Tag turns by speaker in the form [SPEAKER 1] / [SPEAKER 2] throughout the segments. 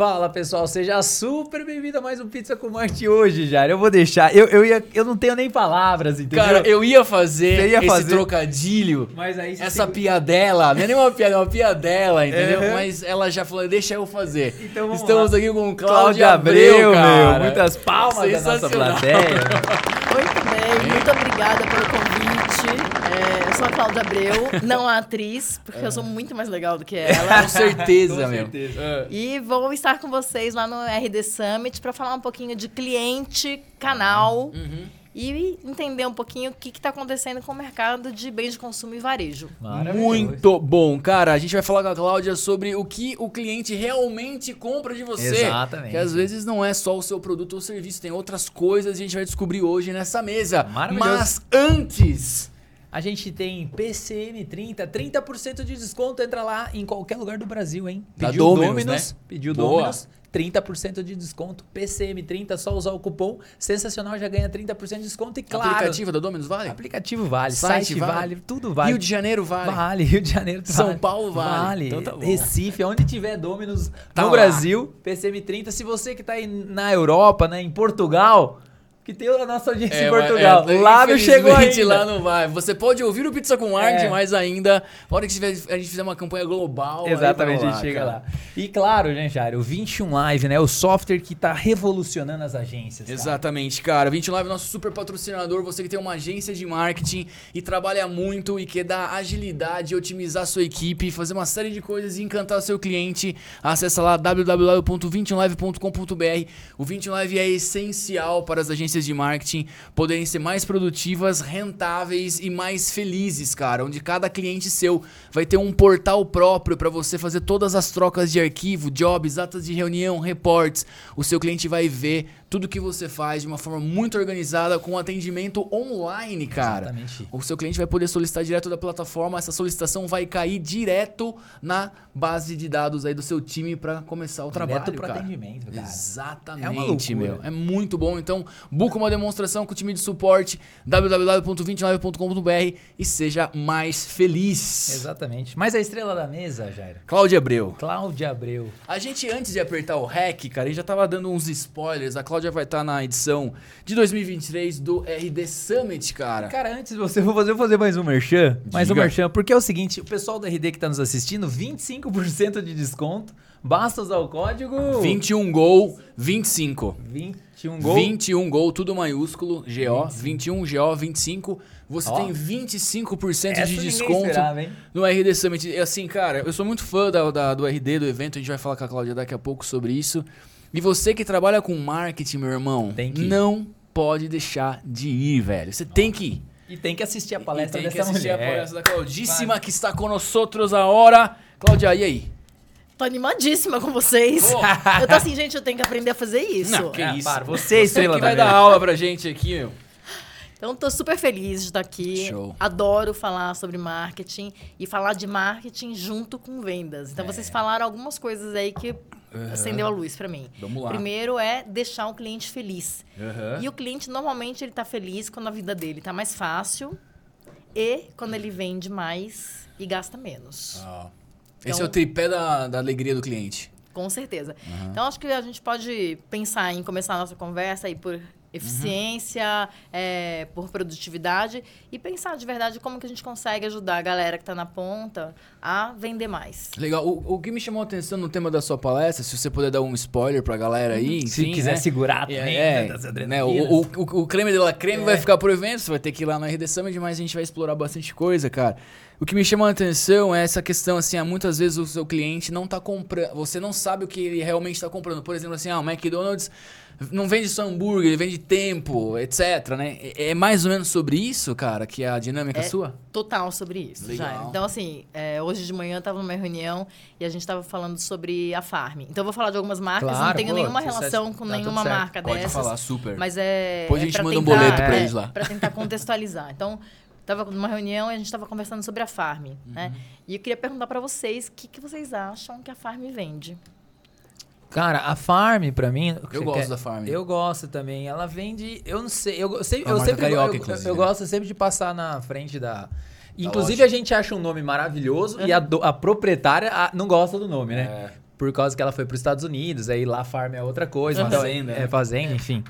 [SPEAKER 1] Fala pessoal, seja super bem-vindo a mais um Pizza com Marte hoje, Jair. Eu vou deixar, eu, eu, ia, eu não tenho nem palavras, entendeu?
[SPEAKER 2] Cara, eu ia fazer
[SPEAKER 1] ia
[SPEAKER 2] esse
[SPEAKER 1] fazer.
[SPEAKER 2] trocadilho,
[SPEAKER 1] Mas aí
[SPEAKER 2] essa
[SPEAKER 1] tem-
[SPEAKER 2] piadela, não é nem uma piada, é uma piadela, entendeu?
[SPEAKER 1] Uhum.
[SPEAKER 2] Mas ela já falou, deixa eu fazer.
[SPEAKER 1] Então vamos
[SPEAKER 2] Estamos
[SPEAKER 1] lá.
[SPEAKER 2] aqui com
[SPEAKER 1] Cláudia
[SPEAKER 2] Cláudia
[SPEAKER 1] Abreu,
[SPEAKER 2] Abreu, cara.
[SPEAKER 1] meu. Muitas palmas da nossa plateia.
[SPEAKER 3] Muito bem, muito obrigada pelo convite. É, sou a Cláudia Abreu, não a atriz, porque eu sou muito mais legal do que ela.
[SPEAKER 2] Com certeza,
[SPEAKER 1] Com
[SPEAKER 2] meu.
[SPEAKER 1] certeza.
[SPEAKER 2] É.
[SPEAKER 3] E vou estar com vocês lá no RD Summit para falar um pouquinho de cliente, canal
[SPEAKER 2] Uhum.
[SPEAKER 3] e entender um pouquinho o que está acontecendo com o mercado de bens de consumo e varejo.
[SPEAKER 1] Maravilhoso.
[SPEAKER 2] Muito bom, cara. A gente vai falar com a Cláudia sobre o que o cliente realmente compra de você.
[SPEAKER 1] Exatamente.
[SPEAKER 2] Que às vezes não é só o seu produto ou serviço, tem outras coisas e a gente vai descobrir hoje nessa mesa.
[SPEAKER 1] Maravilhoso.
[SPEAKER 2] Mas antes,
[SPEAKER 1] A gente tem PCM30, 30% de desconto, entra lá em qualquer lugar do Brasil, hein?
[SPEAKER 2] Da
[SPEAKER 1] Pediu
[SPEAKER 2] Domino's,
[SPEAKER 1] Domino's,
[SPEAKER 2] né?
[SPEAKER 1] pediu
[SPEAKER 2] Boa.
[SPEAKER 1] Domino's, 30% de desconto, PCM30, só usar o cupom, sensacional, já ganha 30% de desconto e claro,
[SPEAKER 2] aplicativo da Domino's vale?
[SPEAKER 1] aplicativo vale,
[SPEAKER 2] Site
[SPEAKER 1] site, vale,
[SPEAKER 2] vale?
[SPEAKER 1] tudo vale.
[SPEAKER 2] Rio de Janeiro vale.
[SPEAKER 1] Vale, Rio de Janeiro
[SPEAKER 2] São
[SPEAKER 1] vale.
[SPEAKER 2] Paulo vale.
[SPEAKER 1] Vale.
[SPEAKER 2] Então tá.
[SPEAKER 1] Recife, onde tiver Dominos
[SPEAKER 2] Tá
[SPEAKER 1] no
[SPEAKER 2] lá.
[SPEAKER 1] Brasil, PCM30. Se você que tá aí na Europa, né, em Portugal, que tem a nossa audiência em Portugal,
[SPEAKER 2] é,
[SPEAKER 1] lá não chegou ainda.
[SPEAKER 2] lá não vai. Você pode ouvir o Pizza com Arte,
[SPEAKER 1] É.
[SPEAKER 2] mas ainda, na hora que tiver- a gente fizer uma campanha global,
[SPEAKER 1] Exatamente, a gente chega
[SPEAKER 2] cara.
[SPEAKER 1] lá. E claro, né, Jairo, o 21 Live, né, o software que tá revolucionando as agências. cara.
[SPEAKER 2] Exatamente, cara. 21 Live é nosso super patrocinador. Você que tem uma agência de marketing e trabalha muito e quer dar agilidade, otimizar sua equipe, fazer uma série de coisas e encantar seu cliente, acessa lá www.21live.com.br. O 21 Live é essencial para as agências de marketing poderem ser mais produtivas, rentáveis e mais felizes, cara. Onde cada cliente seu vai ter um portal próprio para você fazer todas as trocas de arquivo, jobs, atas de reunião, reports. O seu cliente vai ver tudo que você faz de uma forma muito organizada com atendimento online, cara.
[SPEAKER 1] Exatamente.
[SPEAKER 2] O seu cliente vai poder solicitar direto da plataforma, essa solicitação vai cair direto na base de dados aí do seu time para começar o trabalho,
[SPEAKER 1] Direto pro
[SPEAKER 2] cara.
[SPEAKER 1] atendimento, cara.
[SPEAKER 2] Exatamente,
[SPEAKER 1] É uma loucura.
[SPEAKER 2] meu. É muito bom. Então, buca uma demonstração com o time de suporte www.29.com.br e seja mais feliz.
[SPEAKER 1] Exatamente. Mas a estrela da mesa, Jairo,
[SPEAKER 2] Cláudia Abreu.
[SPEAKER 1] Cláudia Abreu.
[SPEAKER 2] A gente, antes de apertar o REC, cara, a gente já tava dando uns spoilers. A Cláudia vai estar na edição de 2023 do RD Summit, cara.
[SPEAKER 1] Cara, antes de você, eu vou fazer, vou fazer mais um merchan. Mais um
[SPEAKER 2] Diga.
[SPEAKER 1] merchan, porque é o seguinte, o pessoal do RD que tá nos assistindo, 25% de desconto, basta usar o código...
[SPEAKER 2] 21 gol, 25.
[SPEAKER 1] 21 gol.
[SPEAKER 2] 21 gol, tudo maiúsculo, GO, 21 GO, 25. Você
[SPEAKER 1] Ó.
[SPEAKER 2] tem 25%
[SPEAKER 1] Essa
[SPEAKER 2] de
[SPEAKER 1] ninguém
[SPEAKER 2] desconto
[SPEAKER 1] esperava, hein?
[SPEAKER 2] no RD Summit. E assim, cara, eu sou muito fã da, da- do RD, do evento. A gente vai falar com a Cláudia daqui a pouco sobre isso. E você que trabalha com marketing, meu irmão,
[SPEAKER 1] Tem que ir.
[SPEAKER 2] não pode deixar de ir, velho. Você tem que ir.
[SPEAKER 1] E tem que assistir a
[SPEAKER 2] E
[SPEAKER 1] palestra
[SPEAKER 2] tem que
[SPEAKER 1] dessa
[SPEAKER 2] assistir
[SPEAKER 1] mulher.
[SPEAKER 2] a palestra da Claudíssima que está conosco a hora. Cláudia, e aí?
[SPEAKER 3] Tô animadíssima com vocês. Eu tô assim, gente, eu tenho que aprender a fazer isso.
[SPEAKER 2] Não, que
[SPEAKER 1] É,
[SPEAKER 2] isso.
[SPEAKER 1] para, você é a estrela
[SPEAKER 2] que vai dar aula pra gente aqui, meu.
[SPEAKER 3] Então, tô super feliz de estar aqui.
[SPEAKER 2] Show.
[SPEAKER 3] Adoro falar sobre marketing e falar de marketing junto com vendas. Então, vocês falaram algumas coisas aí que acendeu a luz pra mim.
[SPEAKER 2] Vamos lá.
[SPEAKER 3] Primeiro é deixar o cliente feliz.
[SPEAKER 2] Aham.
[SPEAKER 3] E o cliente, normalmente, ele tá feliz quando a vida dele tá mais fácil e quando ele vende mais e gasta menos.
[SPEAKER 2] Ah. Esse
[SPEAKER 3] Então-
[SPEAKER 2] é o tripé da, da alegria do cliente.
[SPEAKER 3] Com certeza. Então, acho que a gente pode pensar em começar a nossa conversa aí por eficiência, é, por produtividade e pensar de verdade como que a gente consegue ajudar a galera que está na ponta a vender mais.
[SPEAKER 2] Legal. O, o que me chamou a atenção no tema da sua palestra, se você puder dar um spoiler pra galera aí,
[SPEAKER 1] Se
[SPEAKER 2] enfim,
[SPEAKER 1] quiser
[SPEAKER 2] né?
[SPEAKER 1] segurar também,
[SPEAKER 2] É,
[SPEAKER 1] né,
[SPEAKER 2] né,
[SPEAKER 1] adrenalinas.
[SPEAKER 2] o, o, o creme de la creme vai ficar pro evento, você vai ter que ir lá no RD Summit, mas a gente vai explorar bastante coisa, cara. O que me chama a atenção é essa questão, assim, ah, muitas vezes o seu cliente não tá comprando, você não sabe o que ele realmente está comprando. Por exemplo, assim, ah, o McDonald's não vende só hambúrguer, ele vende tempo, etc, né? É é mais ou menos sobre isso, cara, que é a dinâmica
[SPEAKER 3] É
[SPEAKER 2] sua?
[SPEAKER 3] Total sobre isso,
[SPEAKER 2] Legal.
[SPEAKER 3] já. Então, assim, é, hoje de manhã eu estava numa reunião e a gente estava falando sobre a Farm. Então, eu vou falar de algumas marcas,
[SPEAKER 1] Claro,
[SPEAKER 3] não tenho
[SPEAKER 1] pô,
[SPEAKER 3] nenhuma relação
[SPEAKER 1] tá
[SPEAKER 3] com
[SPEAKER 1] tudo
[SPEAKER 3] nenhuma marca
[SPEAKER 2] Pode
[SPEAKER 3] dessas.
[SPEAKER 2] falar, super.
[SPEAKER 3] Mas é.
[SPEAKER 2] Depois a
[SPEAKER 3] é
[SPEAKER 2] gente manda um
[SPEAKER 3] tentar-
[SPEAKER 2] boleto pra
[SPEAKER 3] é,
[SPEAKER 2] eles lá.
[SPEAKER 3] Pra tentar contextualizar. Então, tava numa reunião e a gente estava conversando sobre a Farm, né?
[SPEAKER 2] Uhum.
[SPEAKER 3] E eu queria perguntar para vocês o que, que vocês acham que a Farm vende.
[SPEAKER 1] Cara, a Farm, pra mim.
[SPEAKER 2] Eu gosto da Farm.
[SPEAKER 1] Eu gosto também. Ela vende. Eu não sei. Eu, eu sempre,
[SPEAKER 2] É uma
[SPEAKER 1] eu, sempre
[SPEAKER 2] carioca,
[SPEAKER 1] eu- eu
[SPEAKER 2] né?
[SPEAKER 1] gosto sempre de passar na frente da. Inclusive, a gente acha um nome maravilhoso e a, do- a proprietária ah, não gosta do nome, né?
[SPEAKER 2] É.
[SPEAKER 1] por causa que ela foi para os Estados Unidos, aí lá a farm é outra coisa. então-
[SPEAKER 2] Fazenda,
[SPEAKER 1] É,
[SPEAKER 2] né?
[SPEAKER 1] fazenda, enfim.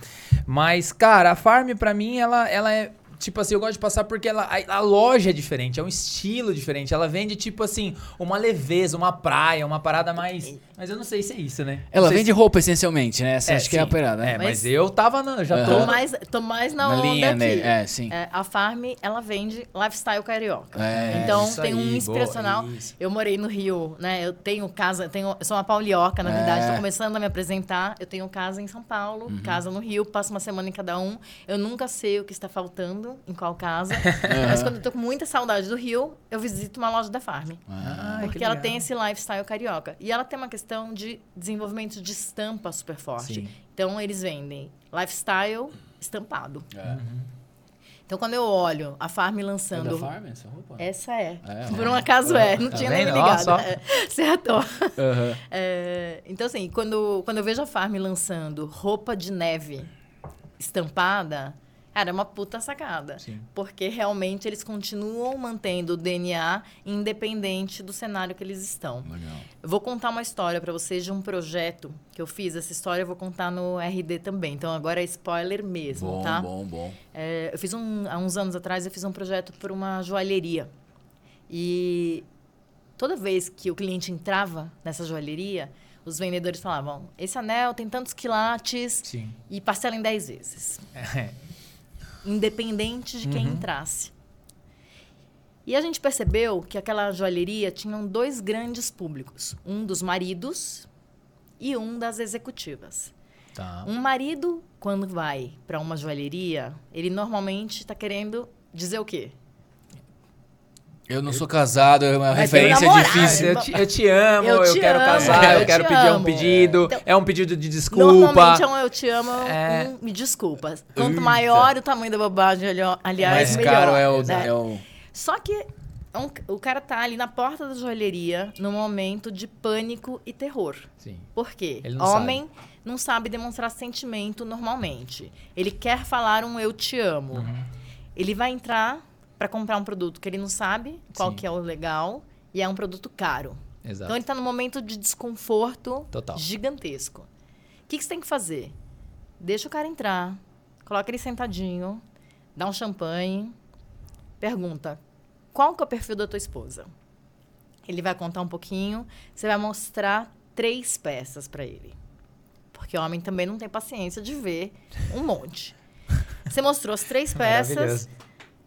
[SPEAKER 1] Mas, cara, a farm pra mim, ela, ela é. Tipo assim, eu gosto de passar porque ela, a, a loja é diferente, é um estilo diferente. Ela vende, tipo assim, uma leveza, uma praia, uma parada mais. Mas eu não sei se é isso, né?
[SPEAKER 2] Ela vende roupa essencialmente, né? Essa
[SPEAKER 1] se-
[SPEAKER 2] acho que é a
[SPEAKER 1] sim.
[SPEAKER 2] parada.
[SPEAKER 1] É,
[SPEAKER 2] né?
[SPEAKER 1] mas,
[SPEAKER 3] Mas-
[SPEAKER 1] eu tava na. Já tô.
[SPEAKER 3] Mais, tô mais na,
[SPEAKER 2] Na
[SPEAKER 3] onda
[SPEAKER 2] linha
[SPEAKER 3] aqui.
[SPEAKER 2] nele, é, sim.
[SPEAKER 3] É, a Farm, ela vende lifestyle carioca.
[SPEAKER 2] É,
[SPEAKER 3] então
[SPEAKER 1] isso
[SPEAKER 3] tem um
[SPEAKER 1] aí,
[SPEAKER 3] inspiracional.
[SPEAKER 1] boa,
[SPEAKER 3] eu morei no Rio, né? Eu tenho casa, eu, tenho, eu sou uma paulioca, na verdade,
[SPEAKER 2] É.
[SPEAKER 3] tô começando a me apresentar. Eu tenho casa em São Paulo,
[SPEAKER 1] Uhum.
[SPEAKER 3] casa no Rio, passo uma semana em cada um. Eu nunca sei o que está faltando em qual casa. Mas quando eu tô com muita saudade do Rio, eu visito uma loja da Farm.
[SPEAKER 1] Ah, que
[SPEAKER 3] Porque ela tem esse lifestyle carioca. E ela tem uma questão de desenvolvimento de estampa super forte.
[SPEAKER 1] Sim.
[SPEAKER 3] Então, eles vendem lifestyle estampado.
[SPEAKER 2] É.
[SPEAKER 3] Então, quando eu olho a Farm
[SPEAKER 2] É
[SPEAKER 3] lançando.
[SPEAKER 2] Farm essa roupa?
[SPEAKER 3] Essa é.
[SPEAKER 2] É,
[SPEAKER 3] Por
[SPEAKER 2] é.
[SPEAKER 3] um acaso é. Não
[SPEAKER 1] Tá
[SPEAKER 3] tinha nem ligado. É, Acertou.
[SPEAKER 2] Aham.
[SPEAKER 3] É, então, assim, quando, quando eu vejo a Farm lançando roupa de neve estampada, cara, é uma puta sacada.
[SPEAKER 1] Sim.
[SPEAKER 3] Porque realmente eles continuam mantendo o DNA independente do cenário que eles estão.
[SPEAKER 2] Legal.
[SPEAKER 3] Eu vou contar uma história pra vocês de um projeto que eu fiz. Essa história eu vou contar no RD também. Então agora é spoiler mesmo,
[SPEAKER 2] Bom,
[SPEAKER 3] tá?
[SPEAKER 2] bom, bom.
[SPEAKER 3] É, eu fiz um, há uns anos atrás, eu fiz um projeto por uma joalheria. E toda vez que o cliente entrava nessa joalheria, os vendedores falavam: esse anel tem tantos quilates
[SPEAKER 1] Sim.
[SPEAKER 3] e parcela em 10 vezes.
[SPEAKER 1] É.
[SPEAKER 3] Independente de quem entrasse. E a gente percebeu que aquela joalheria tinha dois grandes públicos: um dos maridos e um das executivas.
[SPEAKER 1] Tá.
[SPEAKER 3] Um marido, quando vai para uma joalheria, ele normalmente está querendo dizer o quê?
[SPEAKER 2] Eu não sou casado, é uma
[SPEAKER 3] um
[SPEAKER 2] referência difícil.
[SPEAKER 1] Eu te, eu te amo,
[SPEAKER 3] Eu
[SPEAKER 1] eu,
[SPEAKER 3] te
[SPEAKER 1] quero
[SPEAKER 3] amo,
[SPEAKER 1] casar, eu,
[SPEAKER 3] eu
[SPEAKER 1] quero pedir um
[SPEAKER 3] amo.
[SPEAKER 1] pedido.
[SPEAKER 3] Então-
[SPEAKER 1] é um pedido de desculpa.
[SPEAKER 3] Normalmente é um eu te amo,
[SPEAKER 1] É.
[SPEAKER 3] um me desculpa. Quanto
[SPEAKER 2] Eita.
[SPEAKER 3] maior o tamanho da bobagem, ali- aliás,
[SPEAKER 2] Mais
[SPEAKER 3] melhor.
[SPEAKER 2] caro é o,
[SPEAKER 3] né?
[SPEAKER 2] é o.
[SPEAKER 3] Só que um- o cara tá ali na porta da joalheria num momento de pânico e terror.
[SPEAKER 1] Sim.
[SPEAKER 3] Por quê?
[SPEAKER 1] Ele não
[SPEAKER 3] Homem não sabe demonstrar sentimento normalmente. Ele quer falar um eu te amo.
[SPEAKER 1] Uhum.
[SPEAKER 3] Ele vai entrar para comprar um produto que ele não sabe qual
[SPEAKER 1] Sim.
[SPEAKER 3] que é o legal e é um produto caro.
[SPEAKER 1] Exato.
[SPEAKER 3] Então ele está num momento de desconforto
[SPEAKER 1] Total.
[SPEAKER 3] gigantesco. O que, que você tem que fazer? Deixa o cara entrar, coloca ele sentadinho, dá um champanhe, pergunta: qual que é o perfil da tua esposa? Ele vai contar um pouquinho, você vai mostrar três peças para ele. Porque o homem também não tem paciência de ver um monte. Você mostrou as três peças.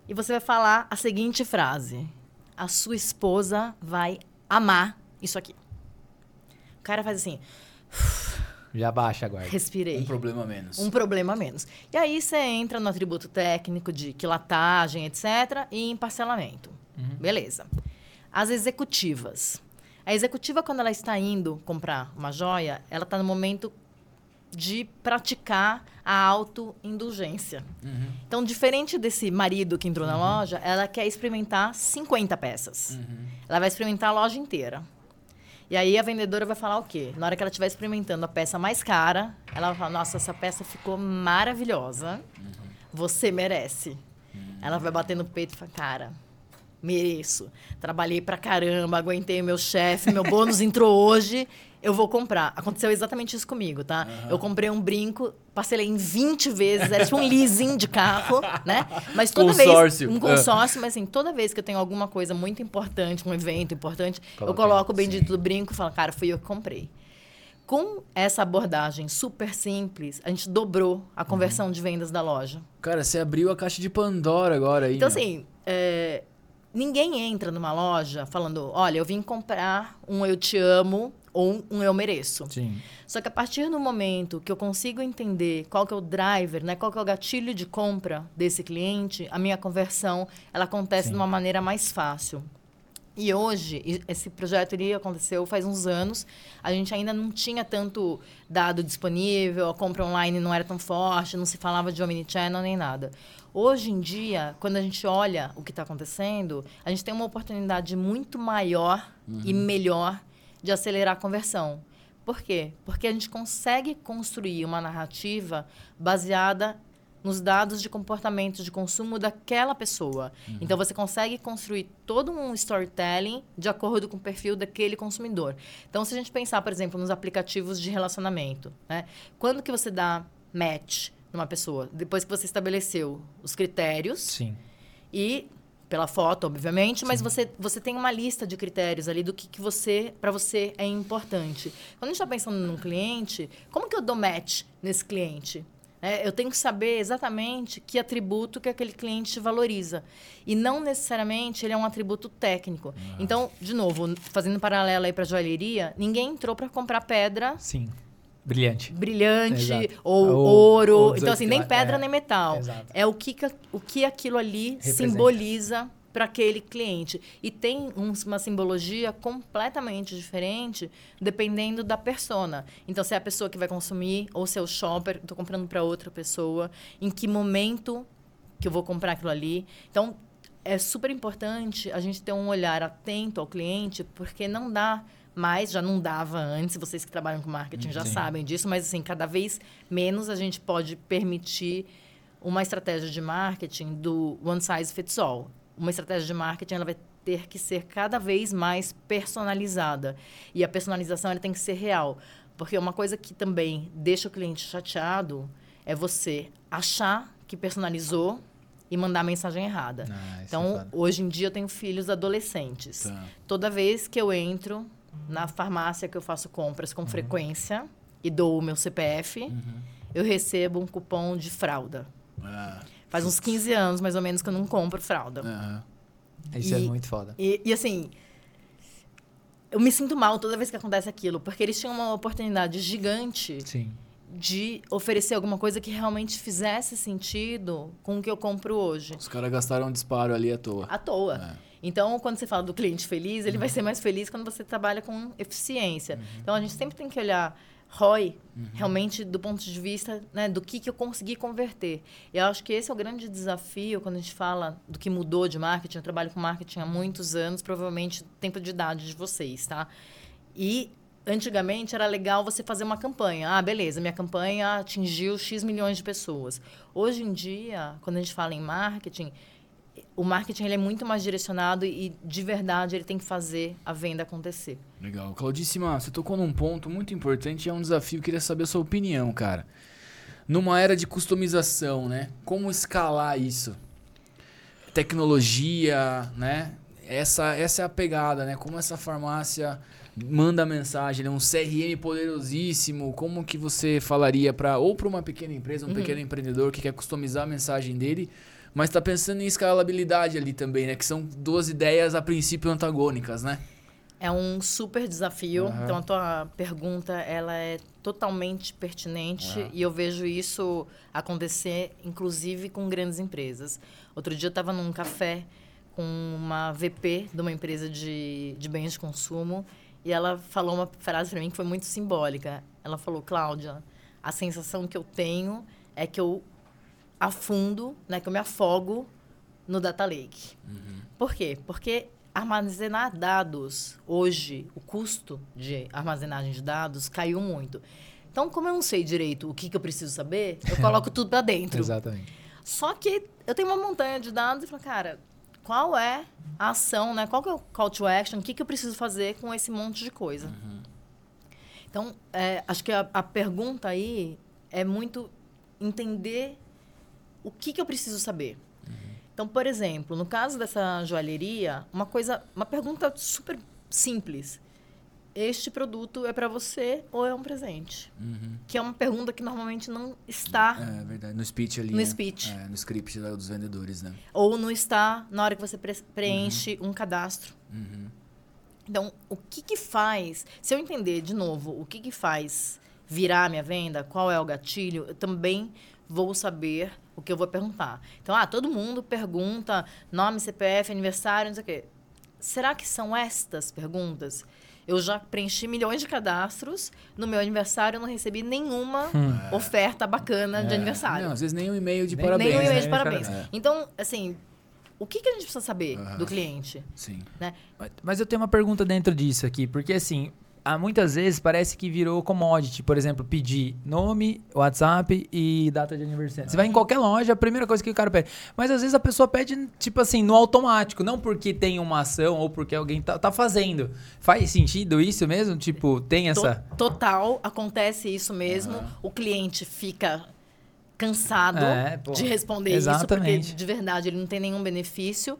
[SPEAKER 3] E você vai falar a seguinte frase: A sua esposa vai amar isso aqui. O cara faz assim,
[SPEAKER 1] Já baixa agora.
[SPEAKER 3] respirei.
[SPEAKER 2] Um problema a menos.
[SPEAKER 3] Um problema a menos. E aí você entra no atributo técnico de quilatagem, etc., e em parcelamento. Beleza. As executivas. A executiva, quando ela está indo comprar uma joia, ela está no momento de praticar a autoindulgência. Então, diferente desse marido que entrou na loja, ela quer experimentar 50 peças. Ela vai experimentar a loja inteira. E aí a vendedora vai falar o quê? Na hora que ela estiver experimentando a peça mais cara, ela vai falar: Nossa, essa peça ficou maravilhosa. Você merece. Ela vai bater no peito e falar: Cara, mereço. Trabalhei pra caramba, aguentei meu chefe, meu bônus entrou hoje. Eu vou comprar. Aconteceu exatamente isso comigo, tá? Eu comprei um brinco, parcelei em 20 vezes, era tipo um leasing de carro, né? Mas toda
[SPEAKER 2] Consórcio.
[SPEAKER 3] vez. Um
[SPEAKER 2] Ah.
[SPEAKER 3] consórcio, mas assim, toda vez que eu tenho alguma coisa muito importante, um evento importante, eu
[SPEAKER 1] Coloca
[SPEAKER 3] coloco o bendito do brinco e falo, cara, fui eu que comprei. Com essa abordagem super simples, a gente dobrou a conversão de vendas da loja.
[SPEAKER 2] Cara, você abriu a caixa de Pandora agora aí.
[SPEAKER 3] Então,
[SPEAKER 2] meu.
[SPEAKER 3] assim, é, ninguém entra numa loja falando, olha, eu vim comprar um eu te amo ou um eu mereço.
[SPEAKER 1] Sim.
[SPEAKER 3] Só que a partir do momento que eu consigo entender qual que é o driver, né, qual que é o gatilho de compra desse cliente, a minha conversão ela acontece
[SPEAKER 1] Sim.
[SPEAKER 3] de uma maneira mais fácil. E hoje, esse projeto ele aconteceu faz uns anos, a gente ainda não tinha tanto dado disponível, a compra online não era tão forte, não se falava de omnichannel nem nada. Hoje em dia, quando a gente olha o que está acontecendo, a gente tem uma oportunidade muito maior e melhor de acelerar a conversão. Por quê? Porque a gente consegue construir uma narrativa baseada nos dados de comportamento de consumo daquela pessoa.
[SPEAKER 2] Uhum.
[SPEAKER 3] Então você consegue construir todo um storytelling de acordo com o perfil daquele consumidor. Então se a gente pensar, por exemplo, nos aplicativos de relacionamento, né? Quando que você dá match numa pessoa? Depois que você estabeleceu os critérios
[SPEAKER 1] Sim.
[SPEAKER 3] e pela foto, obviamente, mas você, você tem uma lista de critérios ali do que, que você para você é importante. Quando a gente está pensando num cliente, como que eu dou match nesse cliente? É, eu tenho que saber exatamente que atributo que aquele cliente valoriza. E não necessariamente ele é um atributo técnico. Então, de novo, fazendo um paralelo aí para joalheria, ninguém entrou para comprar pedra
[SPEAKER 1] Sim. Brilhante.
[SPEAKER 3] brilhante
[SPEAKER 1] Exato.
[SPEAKER 3] ou
[SPEAKER 1] Ou-
[SPEAKER 3] ouro.
[SPEAKER 1] ou
[SPEAKER 3] então, assim, nem
[SPEAKER 1] 18
[SPEAKER 3] pedra
[SPEAKER 1] é,
[SPEAKER 3] nem metal.
[SPEAKER 1] exato.
[SPEAKER 3] É o que, que- o que aquilo ali
[SPEAKER 1] Representa.
[SPEAKER 3] simboliza para aquele cliente. E tem um- uma simbologia completamente diferente dependendo da persona. Então, se é a pessoa que vai consumir ou se é o shopper, estou comprando para outra pessoa, em que momento que eu vou comprar aquilo ali. Então, é super importante a gente ter um olhar atento ao cliente, porque não dá mais, já não dava antes, vocês que trabalham com marketing já
[SPEAKER 1] Sim.
[SPEAKER 3] sabem disso, mas assim, cada vez menos a gente pode permitir uma estratégia de marketing do one size fits all. Uma estratégia de marketing ela vai ter que ser cada vez mais personalizada. E a personalização ela tem que ser real. Porque uma coisa que também deixa o cliente chateado é você achar que personalizou e mandar a mensagem errada.
[SPEAKER 1] Ah, é
[SPEAKER 3] então,
[SPEAKER 1] foda.
[SPEAKER 3] hoje em dia eu tenho filhos adolescentes.
[SPEAKER 2] Tá.
[SPEAKER 3] Toda vez que eu entro na farmácia que eu faço compras com frequência e dou o meu CPF, eu recebo um cupom de fralda.
[SPEAKER 2] Ah,
[SPEAKER 3] Faz uns 15 anos, mais ou menos, que eu não compro fralda.
[SPEAKER 2] aham.
[SPEAKER 1] Isso é
[SPEAKER 3] E-
[SPEAKER 1] muito foda.
[SPEAKER 3] E, e, assim, eu me sinto mal toda vez que acontece aquilo, porque eles tinham uma oportunidade gigante
[SPEAKER 1] Sim.
[SPEAKER 3] de oferecer alguma coisa que realmente fizesse sentido com o que eu compro hoje.
[SPEAKER 2] Os caras gastaram um disparo ali à toa.
[SPEAKER 3] À toa.
[SPEAKER 2] É.
[SPEAKER 3] Então, quando você fala do cliente feliz, ele vai ser mais feliz quando você trabalha com eficiência. Então, a gente sempre tem que olhar ROI, realmente, do ponto de vista né, do que, que eu consegui converter. E eu acho que esse é o grande desafio quando a gente fala do que mudou de marketing. Eu trabalho com marketing há muitos anos, provavelmente tempo de idade de vocês, tá? E antigamente era legal você fazer uma campanha. Ah, beleza, minha campanha atingiu X milhões de pessoas. Hoje em dia, quando a gente fala em marketing, o marketing ele é muito mais direcionado e de verdade ele tem que fazer a venda acontecer.
[SPEAKER 2] Legal. Claudíssima, você tocou num ponto muito importante e é um desafio. Queria saber a sua opinião, cara. Numa era de customização, né? Como escalar isso? Tecnologia, né? Essa, essa é a pegada, né? Como essa farmácia manda mensagem, né? um CRM poderosíssimo. Como que você falaria para ou para uma pequena empresa, um pequeno empreendedor que quer customizar a mensagem dele, mas está pensando em escalabilidade ali também, né? Que são duas ideias a princípio antagônicas, né?
[SPEAKER 3] É um super desafio.
[SPEAKER 2] Aham.
[SPEAKER 3] Então a tua pergunta ela é totalmente pertinente
[SPEAKER 2] Aham.
[SPEAKER 3] e eu vejo isso acontecer inclusive com grandes empresas. Outro dia eu estava num café com uma VP de uma empresa de, de bens de consumo e ela falou uma frase para mim que foi muito simbólica. Ela falou, Cláudia, a sensação que eu tenho é que eu afundo, né, que eu me afogo no data lake. Por quê? Porque armazenar dados hoje, o custo de armazenagem de dados caiu muito. Então, como eu não sei direito o que, que eu preciso saber, eu coloco tudo para dentro.
[SPEAKER 1] Exatamente.
[SPEAKER 3] Só que eu tenho uma montanha de dados e falo, cara, qual é a ação, né? Qual que é o call to action? O que, que eu preciso fazer com esse monte de coisa? Então, é, acho que a, a pergunta aí é muito entender o que, que eu preciso saber. Então, por exemplo, no caso dessa joalheria, uma coisa, uma pergunta super simples. Este produto é para você ou é um presente? Que é uma pergunta que normalmente não está
[SPEAKER 2] É verdade. No speech ali.
[SPEAKER 3] No
[SPEAKER 2] né?
[SPEAKER 3] speech.
[SPEAKER 2] É, no script dos vendedores, né?
[SPEAKER 3] ou não está na hora que você pre- preenche um cadastro.
[SPEAKER 2] Uhum.
[SPEAKER 3] Então, o que que faz? Se eu entender de novo o que que faz virar a minha venda, qual é o gatilho, eu também vou saber o que eu vou perguntar. Então, ah, todo mundo pergunta nome, CPF, aniversário, não sei o quê. Será que são estas perguntas? Eu já preenchi milhões de cadastros. No meu aniversário, eu não recebi nenhuma oferta bacana de aniversário.
[SPEAKER 2] Não, às vezes nem um e-mail de
[SPEAKER 1] Nem-
[SPEAKER 2] parabéns.
[SPEAKER 3] Nem um e-mail de
[SPEAKER 1] né?
[SPEAKER 3] parabéns.
[SPEAKER 2] É.
[SPEAKER 3] Então, assim, o que, que a gente precisa saber
[SPEAKER 2] Aham.
[SPEAKER 3] do cliente?
[SPEAKER 2] Sim.
[SPEAKER 3] Né?
[SPEAKER 1] Mas- Mas eu tenho uma pergunta dentro disso aqui, porque assim, há muitas vezes parece que virou commodity. Por exemplo, pedir nome, WhatsApp e data de aniversário. Você vai em qualquer loja, a primeira coisa que o cara pede. Mas às vezes a pessoa pede, tipo assim, no automático. Não porque tem uma ação ou porque alguém tá, tá fazendo. Faz sentido isso mesmo? Tipo, tem essa...
[SPEAKER 3] To- Total, acontece isso mesmo. O cliente fica cansado
[SPEAKER 1] É,
[SPEAKER 3] de responder
[SPEAKER 1] exatamente.
[SPEAKER 3] isso, porque de verdade ele não tem nenhum benefício.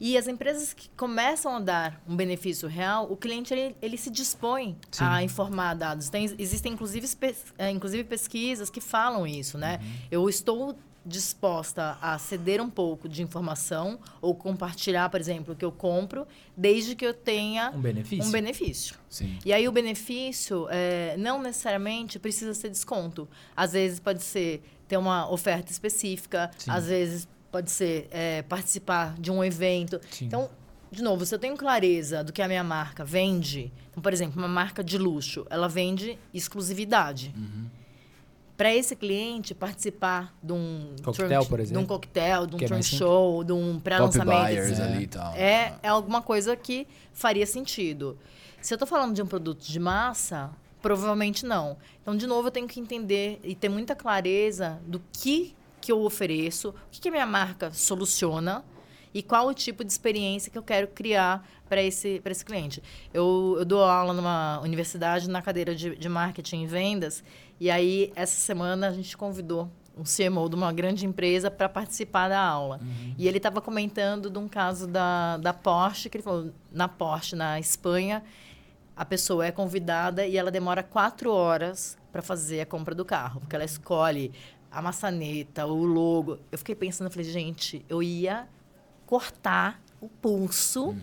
[SPEAKER 3] E as empresas que começam a dar um benefício real, o cliente ele, ele se dispõe
[SPEAKER 1] Sim.
[SPEAKER 3] a informar dados. Tem, existem inclusive, pes- eh, inclusive pesquisas que falam isso, né?
[SPEAKER 1] Uhum.
[SPEAKER 3] Eu estou disposta a ceder um pouco de informação ou compartilhar, por exemplo, o que eu compro, desde que eu tenha
[SPEAKER 1] Um benefício.
[SPEAKER 3] um benefício.
[SPEAKER 2] Sim.
[SPEAKER 3] E aí o benefício é, não necessariamente precisa ser desconto. Às vezes pode ser ter uma oferta específica,
[SPEAKER 1] Sim.
[SPEAKER 3] às vezes pode ser é, participar de um evento.
[SPEAKER 1] Sim.
[SPEAKER 3] Então, de novo, se eu tenho clareza do que a minha marca vende, então, por exemplo, uma marca de luxo, ela vende exclusividade.
[SPEAKER 1] Uhum.
[SPEAKER 3] Para esse cliente participar de um
[SPEAKER 1] Coquetel, por
[SPEAKER 3] de
[SPEAKER 1] exemplo,
[SPEAKER 3] um coquetel, de um
[SPEAKER 1] é simples.
[SPEAKER 3] show, de um pré-lançamento,
[SPEAKER 2] tal.
[SPEAKER 3] É, é alguma coisa que faria sentido. Se eu estou falando de um produto de massa, provavelmente não. Então, de novo, eu tenho que entender e ter muita clareza do que, que eu ofereço, o que, que a minha marca soluciona e qual o tipo de experiência que eu quero criar para esse, esse cliente. Eu, eu dou aula numa universidade na cadeira de, de marketing e vendas, e aí, essa semana, a gente convidou um CMO de uma grande empresa para participar da aula. E ele estava comentando de um caso da, da Porsche, que ele falou, na Porsche, na Espanha, a pessoa é convidada e ela demora quatro horas para fazer a compra do carro, porque ela escolhe a maçaneta, o logo. Eu fiquei pensando, eu falei, gente, eu ia cortar o pulso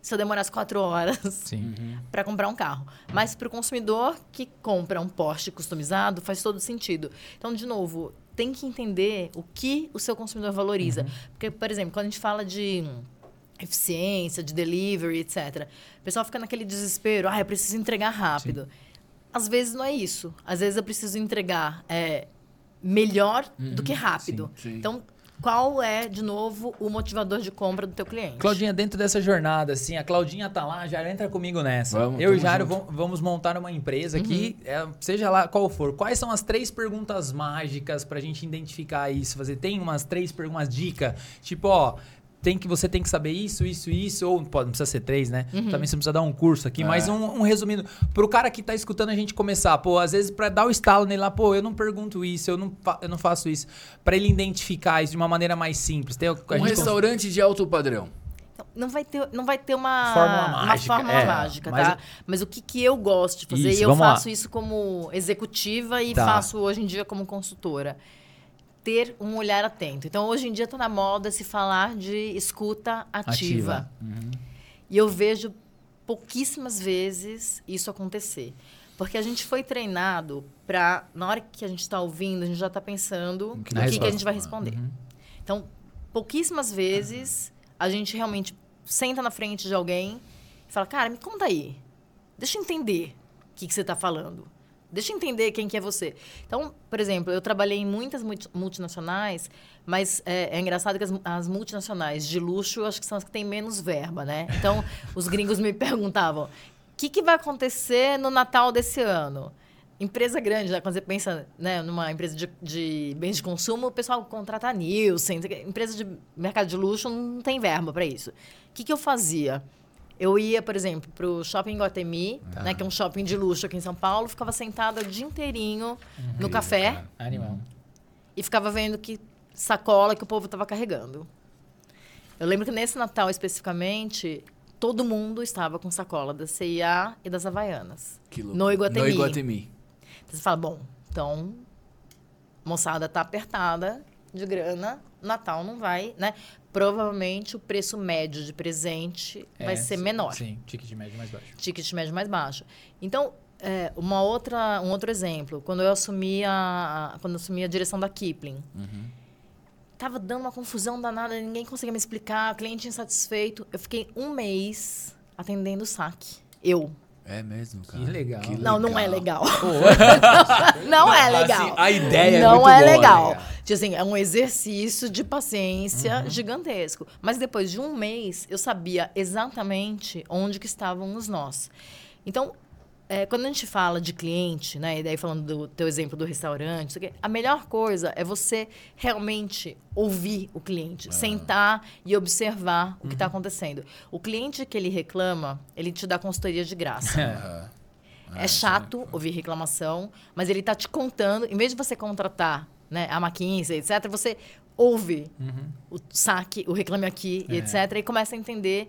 [SPEAKER 3] se eu demorasse quatro horas
[SPEAKER 1] Sim.
[SPEAKER 3] para comprar um carro. Mas para o consumidor que compra um Porsche customizado, faz todo sentido. Então, de novo, tem que entender o que o seu consumidor valoriza. Porque, por exemplo, quando a gente fala de eficiência, de delivery, etc., o pessoal fica naquele desespero, ah, eu preciso entregar rápido. Às vezes não é isso. Às vezes eu preciso entregar é, melhor do que rápido.
[SPEAKER 2] sim.
[SPEAKER 3] Então, qual é, de novo, o motivador de compra do teu cliente?
[SPEAKER 1] Claudinha, dentro dessa jornada, assim, a Claudinha tá lá, já entra comigo nessa.
[SPEAKER 2] Vamos,
[SPEAKER 1] Eu e vam- vamos montar uma empresa aqui, é, seja lá qual for. Quais são as três perguntas mágicas pra gente identificar isso? Fazer, tem umas três perguntas, dicas, tipo, ó. Tem que, você tem que saber isso, isso, isso, ou pode, não precisa ser três, né? Também você precisa dar um curso aqui, mas
[SPEAKER 2] É.
[SPEAKER 1] um, um resumindo. Pro cara que tá escutando a gente começar, pô, às vezes pra dar o estalo nele lá, pô, eu não pergunto isso, eu não, fa- eu não faço isso. Pra ele identificar isso de uma maneira mais simples. Tem,
[SPEAKER 2] Um
[SPEAKER 1] gente cons-
[SPEAKER 2] restaurante de alto padrão.
[SPEAKER 3] Não vai ter, não vai ter uma
[SPEAKER 1] Fórmula
[SPEAKER 3] uma
[SPEAKER 1] mágica,
[SPEAKER 3] fórmula
[SPEAKER 1] é,
[SPEAKER 3] mágica,
[SPEAKER 1] mas-
[SPEAKER 3] tá? Mas o que, que eu gosto de fazer,
[SPEAKER 1] Isso,
[SPEAKER 3] e eu
[SPEAKER 1] vamos lá.
[SPEAKER 3] faço isso como executiva e
[SPEAKER 1] Tá.
[SPEAKER 3] faço hoje em dia como consultora. Ter um olhar atento. Então, hoje em dia está na moda se falar de escuta ativa.
[SPEAKER 1] Uhum.
[SPEAKER 3] E eu vejo pouquíssimas vezes isso acontecer. Porque a gente foi treinado para, na hora que a gente está ouvindo, a gente já está pensando o que, que a gente vai responder.
[SPEAKER 1] Uhum.
[SPEAKER 3] Então, pouquíssimas vezes a gente realmente senta na frente de alguém e fala, cara, me conta aí. Deixa eu entender o que, que você está falando. Deixa eu entender quem que é você. Então, por exemplo, eu trabalhei em muitas multi- multinacionais, mas é, é engraçado que as, as multinacionais de luxo, acho que são as que têm menos verba, né? Então, os gringos me perguntavam, o que, que vai acontecer no Natal desse ano? Empresa grande, né? quando você pensa né, numa empresa de, de bens de consumo, o pessoal contrata a Nielsen. Empresa de mercado de luxo não tem verba para isso. O que, que eu fazia? Eu ia, por exemplo, para o Shopping Guatemi, né, que é um shopping de luxo aqui em São Paulo, ficava sentada o dia inteirinho no café
[SPEAKER 1] Animal.
[SPEAKER 3] e ficava vendo que sacola que o povo estava carregando. Eu lembro que nesse Natal especificamente, todo mundo estava com sacola da CIA e das Havaianas.
[SPEAKER 2] Que
[SPEAKER 3] No Iguatemi.
[SPEAKER 2] No Iguatemi.
[SPEAKER 3] Então você fala, bom, então, moçada tá apertada de grana, Natal não vai, né? Provavelmente o preço médio de presente vai
[SPEAKER 1] É,
[SPEAKER 3] ser
[SPEAKER 1] sim,
[SPEAKER 3] menor.
[SPEAKER 1] Sim, ticket médio mais baixo.
[SPEAKER 3] Ticket médio mais baixo. Então, é, uma outra, um outro exemplo, quando eu assumi a, quando eu assumi a direção da Kipling, tava dando uma confusão danada, ninguém conseguia me explicar, cliente insatisfeito. Eu fiquei um mês atendendo o saque. Eu.
[SPEAKER 2] É mesmo, cara.
[SPEAKER 1] Que legal.
[SPEAKER 3] Não, não é legal. não é legal.
[SPEAKER 2] Assim, a ideia é
[SPEAKER 3] não
[SPEAKER 2] muito
[SPEAKER 3] é
[SPEAKER 2] boa,
[SPEAKER 3] legal.
[SPEAKER 2] né?
[SPEAKER 3] Tipo assim, é um exercício de paciência
[SPEAKER 2] Uhum.
[SPEAKER 3] gigantesco. Mas depois de um mês, eu sabia exatamente onde que estavam os nós. Então, é, quando a gente fala de cliente, né, e daí falando do teu exemplo do restaurante, aqui, a melhor coisa é você realmente ouvir o cliente, sentar e observar o que está acontecendo. O cliente que ele reclama, ele te dá consultoria de graça.
[SPEAKER 2] Aham.
[SPEAKER 3] É chato ouvir reclamação, mas ele tá te contando, em vez de você contratar né, a McKinsey, etc., você ouve o saque, o reclame aqui, e etc., e começa a entender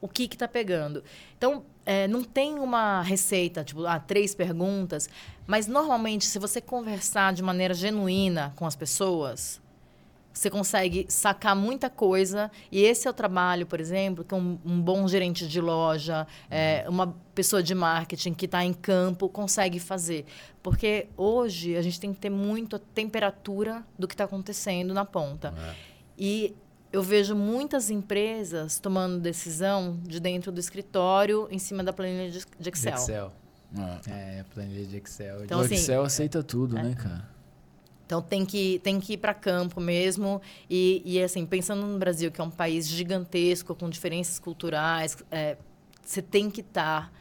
[SPEAKER 3] o que que tá pegando. Então, é, não tem uma receita, tipo, ah, três perguntas, mas normalmente, se você conversar de maneira genuína com as pessoas, você consegue sacar muita coisa. E esse é o trabalho, por exemplo, que um, um bom gerente de loja, é, uma pessoa de marketing que está em campo consegue fazer. Porque hoje a gente tem que ter muito a temperatura do que está acontecendo na ponta. E eu vejo muitas empresas tomando decisão de dentro do escritório em cima da planilha de de
[SPEAKER 1] De
[SPEAKER 3] Excel.
[SPEAKER 1] Excel.
[SPEAKER 2] Ah.
[SPEAKER 1] É, planilha de Excel.
[SPEAKER 3] Então,
[SPEAKER 2] o
[SPEAKER 3] assim,
[SPEAKER 2] Excel aceita tudo, né, cara?
[SPEAKER 3] Então tem que, tem que ir para campo mesmo. E, e, assim, pensando no Brasil, que é um país gigantesco, com diferenças culturais, é, você tem que estar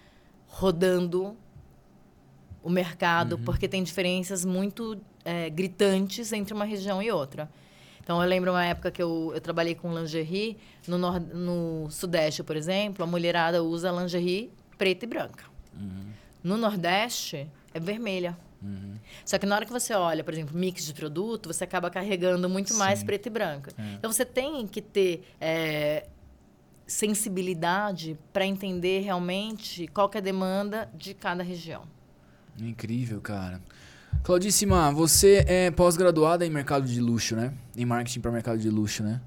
[SPEAKER 3] rodando o mercado, porque tem diferenças muito é, gritantes entre uma região e outra. Então, eu lembro uma época que eu, eu trabalhei com lingerie. No, no Sudeste, por exemplo, a mulherada usa lingerie preta e branca. No Nordeste, é vermelha. Só que na hora que você olha, por exemplo, mix de produto, você acaba carregando muito mais
[SPEAKER 1] Sim.
[SPEAKER 3] preto e branca. Então você tem que ter é, sensibilidade para entender realmente qual que é a demanda de cada região.
[SPEAKER 2] Incrível, cara. Claudíssima, você é pós-graduada em mercado de luxo, né? Em marketing para mercado de luxo, né?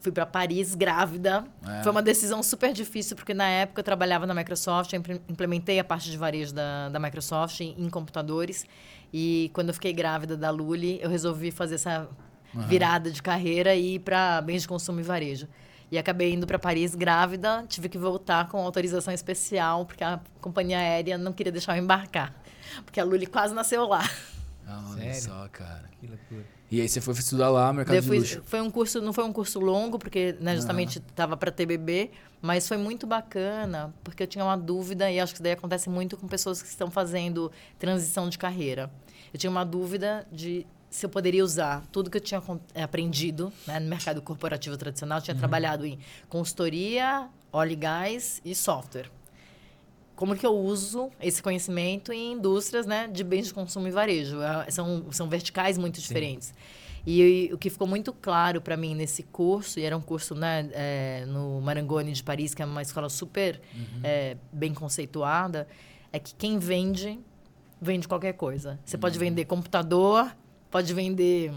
[SPEAKER 3] Fui para Paris grávida.
[SPEAKER 2] É.
[SPEAKER 3] Foi uma decisão super difícil, porque na época eu trabalhava na Microsoft, eu implementei a parte de varejo da, da Microsoft em, em computadores. E quando eu fiquei grávida da Luli, eu resolvi fazer essa virada de carreira e ir para bens de consumo e varejo. E acabei indo para Paris grávida, tive que voltar com autorização especial, porque a companhia aérea não queria deixar eu embarcar. Porque a Luli quase nasceu lá.
[SPEAKER 2] Ah, olha
[SPEAKER 1] Sério?
[SPEAKER 2] só, cara.
[SPEAKER 1] Que loucura.
[SPEAKER 2] E aí você foi estudar lá mercado de luxo.
[SPEAKER 3] foi um curso, não foi um curso longo, porque né, justamente estava para TBB, mas foi muito bacana, porque eu tinha uma dúvida, e acho que isso daí acontece muito com pessoas que estão fazendo transição de carreira. Eu tinha uma dúvida de se eu poderia usar tudo que eu tinha eh, aprendido né, no mercado corporativo tradicional. Eu tinha trabalhado em consultoria, óleo e gás e software. Como que eu uso esse conhecimento em indústrias né, de bens de consumo e varejo? É, São, são verticais muito diferentes. E, o que ficou muito claro para mim nesse curso, e era um curso né, é, no Marangoni de Paris, que é uma escola super é, bem conceituada, é que quem vende, vende qualquer coisa. Você pode vender computador, pode vender.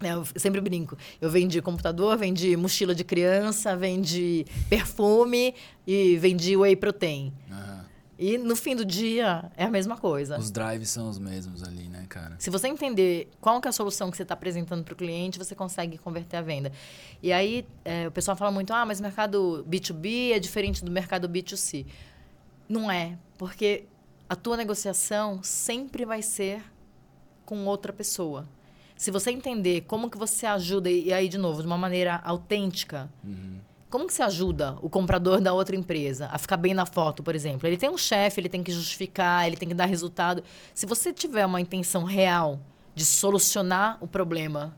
[SPEAKER 3] né, eu sempre brinco. Eu vendi computador, vendi mochila de criança, vendi perfume e vendi whey protein.
[SPEAKER 2] Aham.
[SPEAKER 3] E no fim do dia é a mesma coisa.
[SPEAKER 2] Os drives são os mesmos ali, né, cara?
[SPEAKER 3] Se você entender qual que é a solução que você está apresentando para o cliente, você consegue converter a venda. E aí, é, o pessoal fala muito, ah, mas o mercado B2B é diferente do mercado B2C. Não é, porque a tua negociação sempre vai ser com outra pessoa. Se você entender como que você ajuda, e aí, de novo, de uma maneira autêntica, como que você ajuda o comprador da outra empresa a ficar bem na foto, por exemplo? Ele tem um chefe, ele tem que justificar, ele tem que dar resultado. Se você tiver uma intenção real de solucionar o problema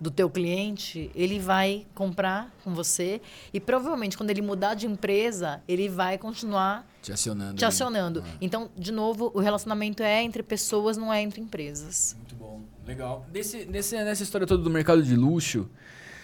[SPEAKER 3] do teu cliente, ele vai comprar com você e provavelmente quando ele mudar de empresa, ele vai continuar
[SPEAKER 2] Te acionando.
[SPEAKER 3] te acionando. Então, de novo, o relacionamento é entre pessoas, não é entre empresas.
[SPEAKER 2] Muito bom. Legal. Desse, desse, nessa história toda do mercado de luxo,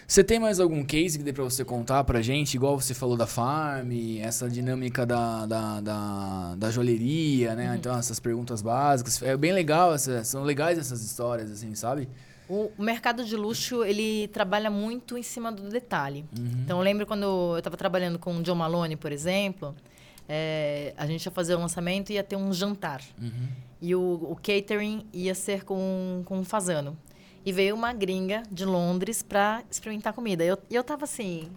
[SPEAKER 2] você tem mais algum case que dê pra você contar pra gente? Igual você falou da farm, essa dinâmica da, da, da, da joalheria, né? Então, essas perguntas básicas. É bem legal, essa, são legais essas histórias, assim, sabe?
[SPEAKER 3] O mercado de luxo, ele trabalha muito em cima do detalhe. Então, eu lembro quando eu estava trabalhando com o John Malone, por exemplo, é, a gente ia fazer o lançamento e ia ter um jantar. E o, o catering ia ser com, com um fazano. E veio uma gringa de Londres para experimentar comida. Eu- E eu, tava assim,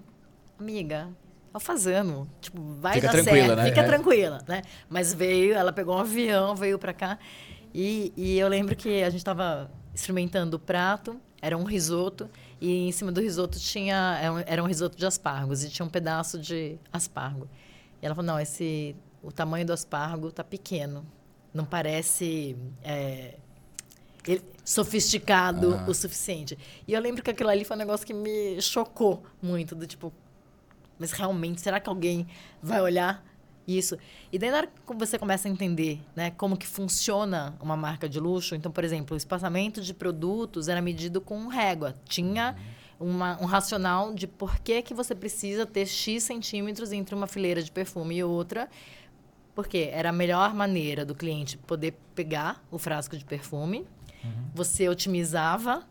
[SPEAKER 3] amiga, é o fazano. Tipo, vai
[SPEAKER 2] Fica
[SPEAKER 3] dar
[SPEAKER 2] tranquila,
[SPEAKER 3] certo.
[SPEAKER 2] né?
[SPEAKER 3] Fica
[SPEAKER 2] É.
[SPEAKER 3] tranquila, né? Mas veio, ela pegou um avião, veio para cá. E, e eu lembro que a gente estava experimentando o prato, era um risoto, e em cima do risoto tinha. era um- Era um risoto de aspargos, e tinha um pedaço de aspargo. E ela falou: não, esse. O tamanho do aspargo tá pequeno. não parece é, ele- sofisticado o suficiente. E eu lembro que aquilo ali foi um negócio que me chocou muito, do tipo, mas realmente, será que alguém vai olhar isso? E daí na hora que você começa a entender, né, como que funciona uma marca de luxo, então, por exemplo, o espaçamento de produtos era medido com régua. Tinha uma- um racional de por que, que você precisa ter X centímetros entre uma fileira de perfume e outra, porque era a melhor maneira do cliente poder pegar o frasco de perfume, você otimizava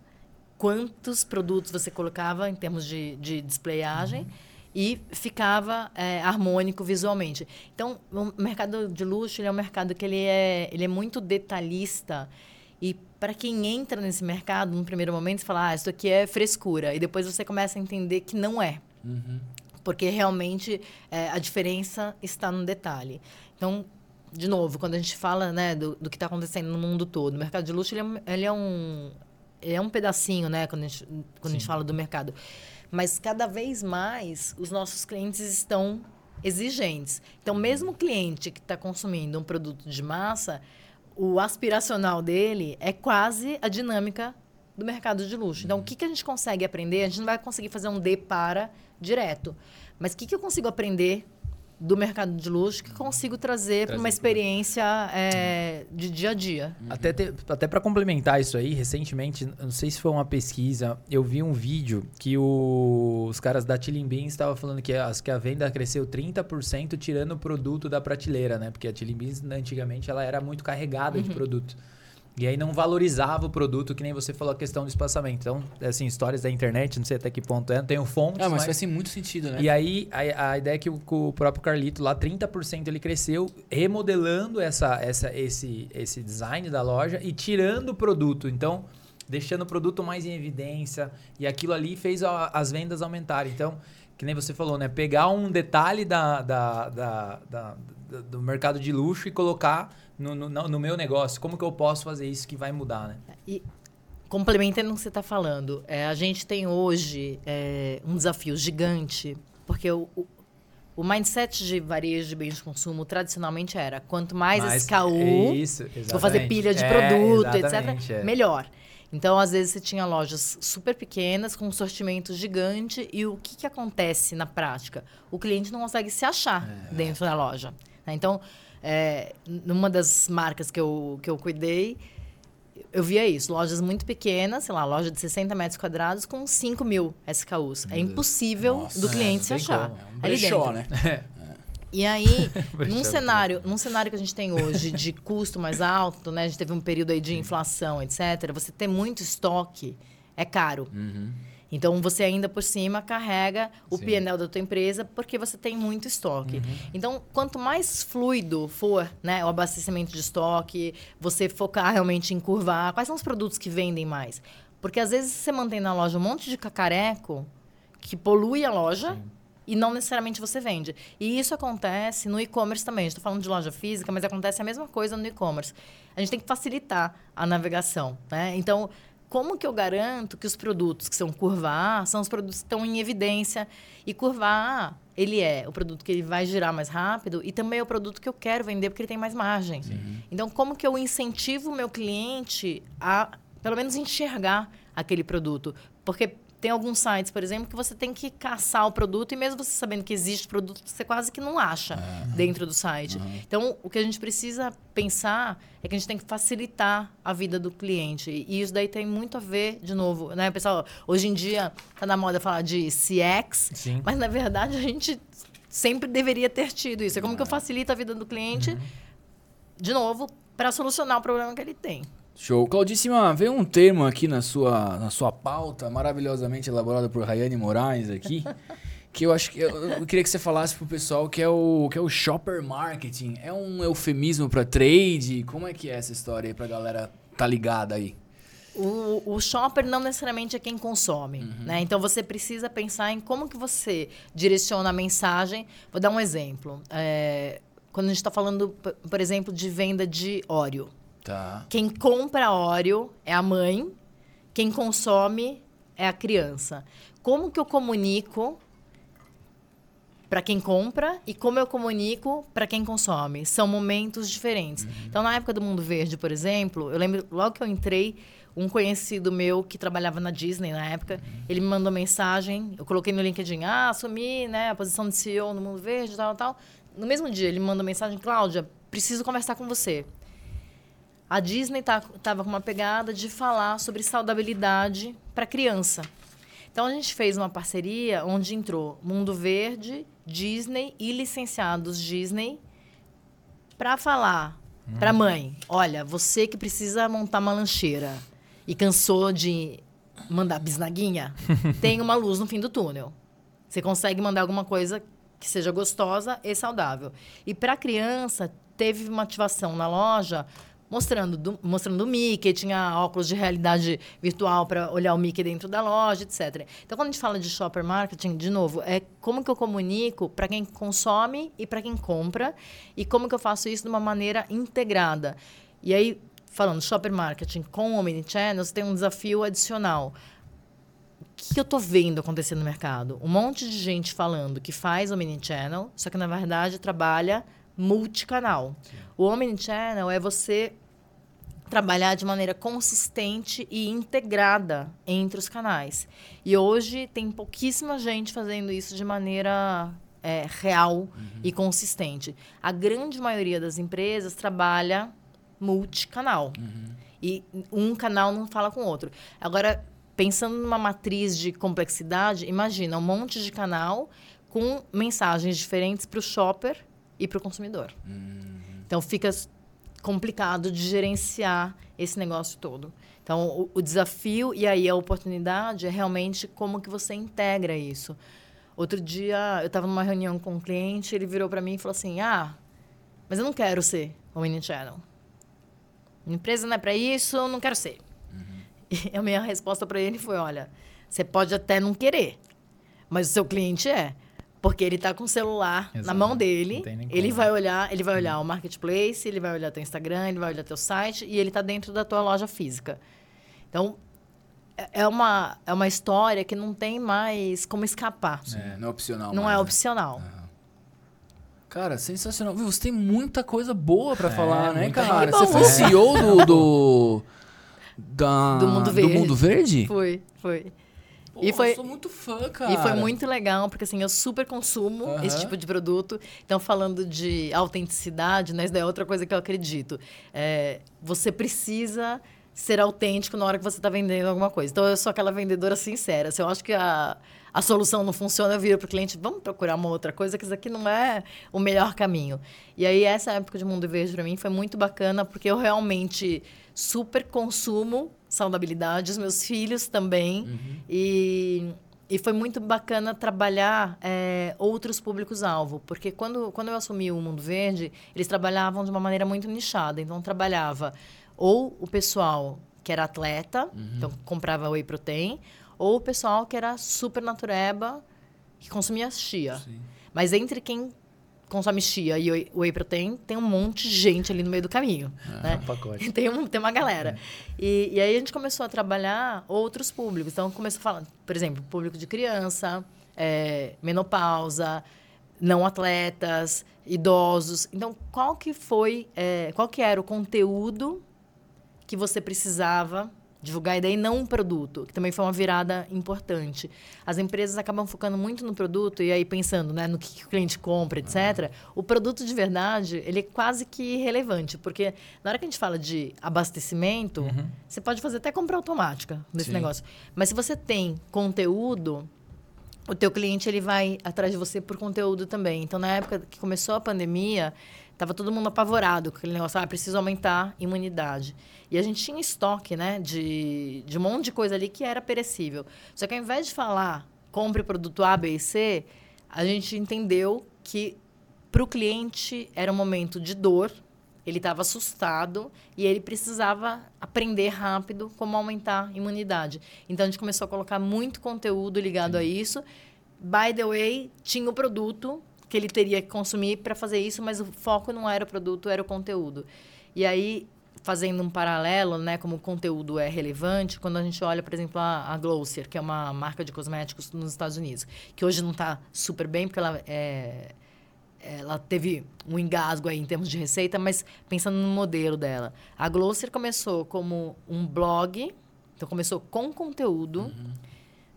[SPEAKER 3] quantos produtos você colocava em termos de, de displayagem e ficava é, harmônico visualmente. Então, o mercado de luxo ele é um mercado que ele é, ele é muito detalhista e para quem entra nesse mercado, no primeiro momento, você fala, ah, isso aqui é frescura. E depois você começa a entender que não é. Porque realmente é, a diferença está no detalhe. Então, de novo, quando a gente fala né, do, do que está acontecendo no mundo todo, o mercado de luxo ele é, um- ele é um ele é um pedacinho, né, quando a gente, quando a gente fala do mercado. Mas cada vez mais os nossos clientes estão exigentes. Então, mesmo o cliente que está consumindo um produto de massa, o aspiracional dele é quase a dinâmica do mercado de luxo. Então, o que, que a gente consegue aprender? A gente não vai conseguir fazer um D para direto. Mas o que, que eu consigo aprender do mercado de luxo que consigo trazer para uma experiência é, de dia a dia?
[SPEAKER 1] Até, te- até para complementar isso aí, recentemente, não sei se foi uma pesquisa, eu vi um vídeo que o- os caras da Tilling Beans estavam falando que, as, que a venda cresceu 30% tirando o produto da prateleira, né? Porque a Tilling Beans, antigamente, ela era muito carregada de produto. E aí não valorizava o produto, que nem você falou a questão do espaçamento. Então, assim, histórias da internet, não sei até que ponto é, não tenho fontes,
[SPEAKER 2] Ah, mas
[SPEAKER 1] mas...
[SPEAKER 2] faz muito sentido, né?
[SPEAKER 1] E aí, a, a ideia é que o, o próprio Carlito, lá 30% ele cresceu, remodelando essa, essa, esse, esse design da loja e tirando o produto. Então, deixando o produto mais em evidência. E aquilo ali fez a- as vendas aumentarem. Então, que nem você falou, né? Pegar um detalhe da, da- da- da- do mercado de luxo e colocar no, no, no meu negócio. Como que eu posso fazer isso que vai mudar, né?
[SPEAKER 3] E complementando o que você está falando, é, a gente tem hoje é, um desafio gigante, porque o, o, o mindset de varejo de bens de consumo tradicionalmente era quanto mais
[SPEAKER 1] Mas
[SPEAKER 3] SKU,
[SPEAKER 1] é isso,
[SPEAKER 3] vou fazer pilha de
[SPEAKER 1] É,
[SPEAKER 3] produto, etc.,
[SPEAKER 1] é.
[SPEAKER 3] melhor. Então, às vezes, você tinha lojas super pequenas, com um sortimento gigante, e o que, que acontece na prática? O cliente não consegue se achar
[SPEAKER 1] É.
[SPEAKER 3] dentro da loja. né? Então, é, numa das marcas que eu, que eu cuidei, eu via isso, lojas muito pequenas, sei lá, loja de 60 metros quadrados com 5 mil SKUs. É impossível
[SPEAKER 2] Nossa,
[SPEAKER 3] do
[SPEAKER 2] é,
[SPEAKER 3] cliente
[SPEAKER 1] não
[SPEAKER 3] se achar.
[SPEAKER 1] como, é
[SPEAKER 2] Um
[SPEAKER 3] ali
[SPEAKER 2] brechó,
[SPEAKER 3] dentro.
[SPEAKER 2] né?
[SPEAKER 3] E aí, num cenário, num cenário que a gente tem hoje de custo mais alto, né? A gente teve um período aí de inflação, etc. Você ter muito estoque é caro.
[SPEAKER 2] Uhum.
[SPEAKER 3] Então você ainda por cima carrega o
[SPEAKER 1] Sim.
[SPEAKER 3] PNL da tua empresa porque você tem muito estoque.
[SPEAKER 2] Uhum.
[SPEAKER 3] Então, quanto mais fluido for, né, o abastecimento de estoque, você focar realmente em curvar, quais são os produtos que vendem mais? Porque às vezes você mantém na loja um monte de cacareco que polui a loja e não necessariamente você vende. E isso acontece no e-commerce também. Gente está falando de loja física, mas acontece a mesma coisa no e-commerce. A gente tem que facilitar a navegação. Né? Então, como que eu garanto que os produtos que são curva A são os produtos que estão em evidência? E curva A, ele é o produto que ele vai girar mais rápido e também é o produto que eu quero vender porque ele tem mais margem. Então, como que eu incentivo o meu cliente a, pelo menos, enxergar aquele produto? Porque tem alguns sites, por exemplo, que você tem que caçar o produto e mesmo você sabendo que existe produto, você quase que não acha dentro do site. Então, o que a gente precisa pensar é que a gente tem que facilitar a vida do cliente. E isso daí tem muito a ver, de novo, né, pessoal? Hoje em dia tá na moda falar de CX,
[SPEAKER 1] Sim.
[SPEAKER 3] mas na verdade a gente sempre deveria ter tido isso. É como que eu facilito a vida do cliente, de novo, para solucionar o problema que ele tem.
[SPEAKER 2] Show. Claudíssima, veio um termo aqui na sua, na sua pauta, maravilhosamente elaborado por Rayane Moraes aqui, que eu acho que eu, eu queria que você falasse pro pessoal que é o que é o shopper marketing. É um eufemismo para trade? Como é que é essa história aí pra galera tá ligada aí?
[SPEAKER 3] O, o shopper não necessariamente é quem consome, né? Então você precisa pensar em como que você direciona a mensagem. Vou dar um exemplo. É, quando a gente está falando, por exemplo, de venda de óleo.
[SPEAKER 2] Tá.
[SPEAKER 3] Quem compra óleo é a mãe, quem consome é a criança. Como que eu comunico para quem compra e como eu comunico para quem consome. São momentos diferentes. Uhum. Então, na época do Mundo Verde, por exemplo, eu lembro logo que eu entrei, um conhecido meu que trabalhava na Disney na época, uhum. ele me mandou mensagem, eu coloquei no LinkedIn, ah, assumi né, a posição de CEO no Mundo Verde, tal, tal. No mesmo dia, ele me mandou mensagem, Cláudia, preciso conversar com você. A Disney estava tá, com uma pegada de falar sobre saudabilidade para criança. Então a gente fez uma parceria onde entrou Mundo Verde, Disney e licenciados Disney para falar hum. para mãe, olha, você que precisa montar uma lancheira e cansou de mandar bisnaguinha, tem uma luz no fim do túnel. Você consegue mandar alguma coisa que seja gostosa e saudável. E para criança teve uma ativação na loja mostrando do, mostrando o Mickey, tinha óculos de realidade virtual para olhar o Mickey dentro da loja, etc. Então, quando a gente fala de shopper marketing, de novo, é como que eu comunico para quem consome e para quem compra e como que eu faço isso de uma maneira integrada. E aí, falando shopper marketing com omnichannels, tem um desafio adicional. O que eu estou vendo acontecer no mercado? Um monte de gente falando que faz omnichannel, só que na verdade trabalha multicanal. Sim. O Omnichannel é você trabalhar de maneira consistente e integrada entre os canais. E hoje tem pouquíssima gente fazendo isso de maneira é, real uhum. e consistente. A grande maioria das empresas trabalha multicanal. Uhum. E um canal não fala com o outro. Agora, pensando numa matriz de complexidade, imagina um monte de canal com mensagens diferentes para o shopper e para o consumidor. Uhum. Então fica complicado de gerenciar esse negócio todo. Então o, o, desafio e aí a oportunidade é realmente como que você integra isso. Outro dia eu estava numa reunião com um cliente, ele virou para mim e falou assim: "Ah, mas eu não quero ser o mini channel. Minha empresa não é para isso, eu não quero ser". Uhum. E a minha resposta para ele foi: "Olha, você pode até não querer, mas o seu cliente é. Porque ele está com o celular Exato. na mão dele. Ele vai olhar, ele vai olhar o marketplace, ele vai olhar teu Instagram, ele vai olhar teu site e ele está dentro da tua loja física. Então, é, é uma, é uma história que não tem mais como escapar.
[SPEAKER 2] É, não é opcional.
[SPEAKER 3] Não
[SPEAKER 2] mais,
[SPEAKER 3] é
[SPEAKER 2] né?
[SPEAKER 3] opcional.
[SPEAKER 2] Cara, sensacional. Você tem muita coisa boa para é, falar, né, cara?
[SPEAKER 3] Você
[SPEAKER 2] foi CEO do, do, da,
[SPEAKER 3] do Mundo Verde.
[SPEAKER 2] Do Mundo Verde?
[SPEAKER 3] Foi, foi.
[SPEAKER 2] Pô, e foi, eu sou muito fã, cara.
[SPEAKER 3] E foi muito legal, porque assim, eu super consumo uhum. esse tipo de produto. Então, falando de autenticidade, né? Isso daí é outra coisa que eu acredito. É, você precisa ser autêntico na hora que você está vendendo alguma coisa. Então, eu sou aquela vendedora sincera. Se eu acho que a, a solução não funciona, eu viro para o cliente, vamos procurar uma outra coisa, que isso aqui não é o melhor caminho. E aí, essa época de Mundo Verde, para mim, foi muito bacana, porque eu realmente super consumo saudabilidade, os meus filhos também. Uhum. E, e foi muito bacana trabalhar é, outros públicos-alvo, porque quando, quando eu assumi o Mundo Verde, eles trabalhavam de uma maneira muito nichada. Então, trabalhava ou o pessoal que era atleta, uhum. então comprava whey protein, ou o pessoal que era super natureba, que consumia chia. Sim. Mas entre quem consome chia e whey protein, tem um monte de gente ali no meio do caminho.
[SPEAKER 2] É,
[SPEAKER 3] né?
[SPEAKER 2] um pacote.
[SPEAKER 3] Tem, um, tem uma galera. É. E, e aí a gente começou a trabalhar outros públicos. Então, começou falando, por exemplo, público de criança, é, menopausa, não atletas, idosos. Então, qual que foi, é, qual que era o conteúdo que você precisava divulgar e daí não um produto, que também foi uma virada importante. As empresas acabam focando muito no produto e aí pensando né, no que o cliente compra, etc. O produto de verdade, ele é quase que irrelevante, porque na hora que a gente fala de abastecimento, uhum. você pode fazer até compra automática nesse Sim. negócio. Mas se você tem conteúdo, o teu cliente ele vai atrás de você por conteúdo também. Então, na época que começou a pandemia, Tava todo mundo apavorado com aquele negócio, ah, preciso aumentar a imunidade. E a gente tinha estoque, né, de, de um monte de coisa ali que era perecível. Só que ao invés de falar, compre o produto A, B e C, a gente entendeu que para o cliente era um momento de dor, ele estava assustado e ele precisava aprender rápido como aumentar a imunidade. Então a gente começou a colocar muito conteúdo ligado Sim. a isso. By the way, tinha o produto que ele teria que consumir para fazer isso, mas o foco não era o produto, era o conteúdo. E aí fazendo um paralelo, né, como o conteúdo é relevante, quando a gente olha, por exemplo, a, a Glossier, que é uma marca de cosméticos nos Estados Unidos, que hoje não está super bem, porque ela é, ela teve um engasgo aí em termos de receita, mas pensando no modelo dela. A Glossier começou como um blog, então começou com conteúdo. Uhum.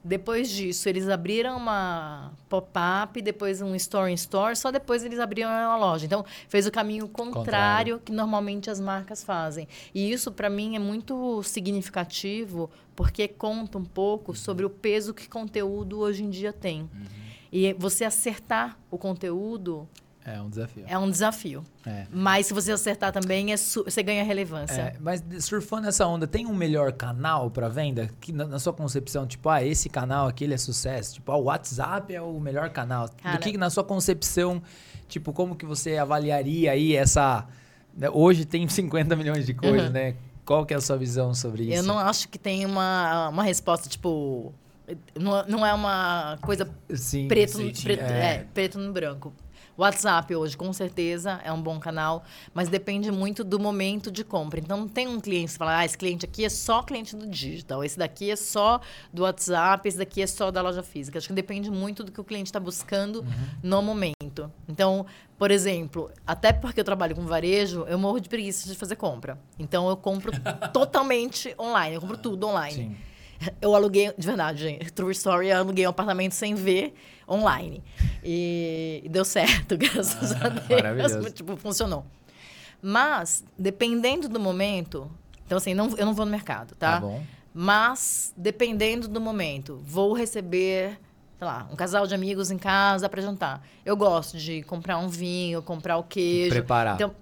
[SPEAKER 3] Depois disso, eles abriram uma pop-up, depois um store in store, só depois eles abriram uma loja. Então, fez o caminho contrário, contrário. que normalmente as marcas fazem. E isso, para mim, é muito significativo, porque conta um pouco sobre o peso que conteúdo hoje em dia tem. Uhum. E você acertar o conteúdo
[SPEAKER 1] é um desafio.
[SPEAKER 3] É um desafio. É. Mas se você acertar também, é você ganha relevância. É,
[SPEAKER 1] mas surfando essa onda, tem um melhor canal para venda? Que na, na, sua concepção, tipo, ah, esse canal aqui ele é sucesso. Tipo, ah, o WhatsApp é o melhor canal. Cara, Do que na sua concepção, tipo, como que você avaliaria aí essa... Né, hoje tem 50 milhões de coisas, uhum. né? Qual que é a sua visão sobre isso?
[SPEAKER 3] Eu não acho que tem uma, uma resposta, tipo não, não é uma coisa sim, preto, sim, preto, é. É, preto no branco. WhatsApp hoje, com certeza, é um bom canal, mas depende muito do momento de compra. Então, não tem um cliente que fala, ah, esse cliente aqui é só cliente do digital, esse daqui é só do WhatsApp, esse daqui é só da loja física. Acho que depende muito do que o cliente está buscando uhum. no momento. Então, por exemplo, até porque eu trabalho com varejo, eu morro de preguiça de fazer compra. Então, eu compro totalmente online, eu compro tudo online. Sim. Eu aluguei, de verdade, gente, true story, eu aluguei um apartamento sem ver online. E, e deu certo, graças ah, a Deus. Tipo, funcionou. Mas, dependendo do momento, então assim, não, eu não vou no mercado, tá? Tá bom. Mas, dependendo do momento, vou receber, sei lá, um casal de amigos em casa para jantar. Eu gosto de comprar um vinho, comprar o queijo.
[SPEAKER 1] Preparar. Então,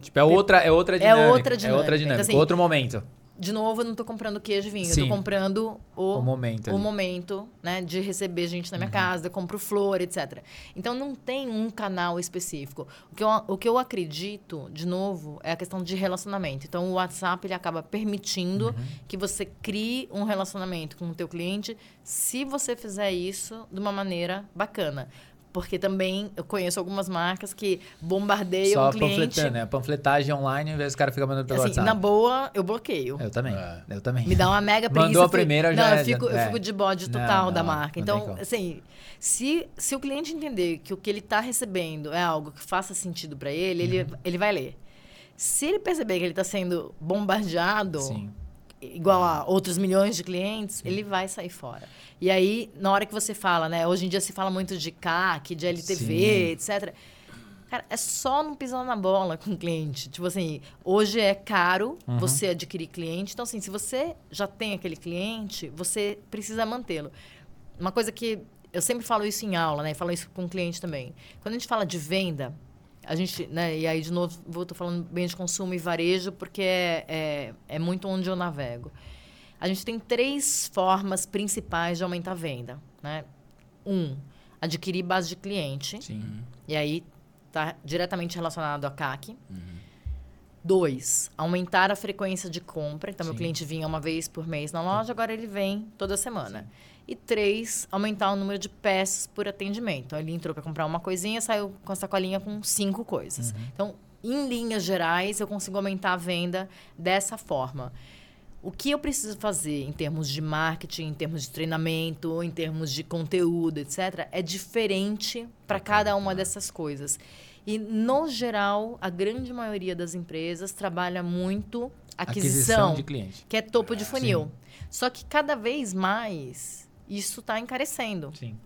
[SPEAKER 1] tipo, é outra, é outra dinâmica. É outra dinâmica. É outra dinâmica. Então, assim, outro momento
[SPEAKER 3] de novo, eu não estou comprando queijo e vinho. Sim. Eu tô comprando o,
[SPEAKER 1] o momento,
[SPEAKER 3] o momento né, de receber gente na minha uhum. casa, eu compro flor, etc. Então, não tem um canal específico. O que, eu, o que eu acredito, de novo, é a questão de relacionamento. Então, o WhatsApp ele acaba permitindo uhum. que você crie um relacionamento com o teu cliente se você fizer isso de uma maneira bacana. Porque também eu conheço algumas marcas que bombardeiam Só o cliente.
[SPEAKER 1] panfletando, né? Panfletagem online, ao invés do cara ficar mandando pelo assim, WhatsApp.
[SPEAKER 3] Na boa, eu bloqueio.
[SPEAKER 1] Eu também. É. Eu também.
[SPEAKER 3] Me dá uma mega
[SPEAKER 1] preguiça. Mandou a primeira, já
[SPEAKER 3] Não,
[SPEAKER 1] eu
[SPEAKER 3] é, fico, é. eu fico de bode total não, da marca. Então, assim, se, se o cliente entender que o que ele está recebendo é algo que faça sentido para ele, uhum. ele, ele vai ler. Se ele perceber que ele está sendo bombardeado... Sim igual a outros milhões de clientes, Sim. ele vai sair fora. E aí, na hora que você fala, né? Hoje em dia se fala muito de CAC, de LTV, Sim. etc. Cara, é só não pisar na bola com o cliente. Tipo assim, hoje é caro uhum. você adquirir cliente. Então, assim, se você já tem aquele cliente, você precisa mantê-lo. Uma coisa que eu sempre falo isso em aula, né? E falo isso com o cliente também. Quando a gente fala de venda, a gente, né? E aí, de novo, vou tô falando bem de consumo e varejo, porque é, é, é muito onde eu navego. A gente tem três formas principais de aumentar a venda, né? Um, adquirir base de cliente. Sim. E aí está diretamente relacionado a CAC. Uhum. Dois, aumentar a frequência de compra. Então, Sim. meu cliente vinha uma vez por mês na loja, agora ele vem toda semana. Sim. E três, aumentar o número de peças por atendimento. Então, ele entrou para comprar uma coisinha, saiu com a sacolinha com cinco coisas. Uhum. Então, em linhas gerais, eu consigo aumentar a venda dessa forma. O que eu preciso fazer em termos de marketing, em termos de treinamento, em termos de conteúdo, etc., é diferente para cada uma dessas coisas. E, no geral, a grande maioria das empresas trabalha muito aquisição, aquisição
[SPEAKER 1] de cliente.
[SPEAKER 3] que é topo de funil. Sim. Só que cada vez mais isso está encarecendo. Sim.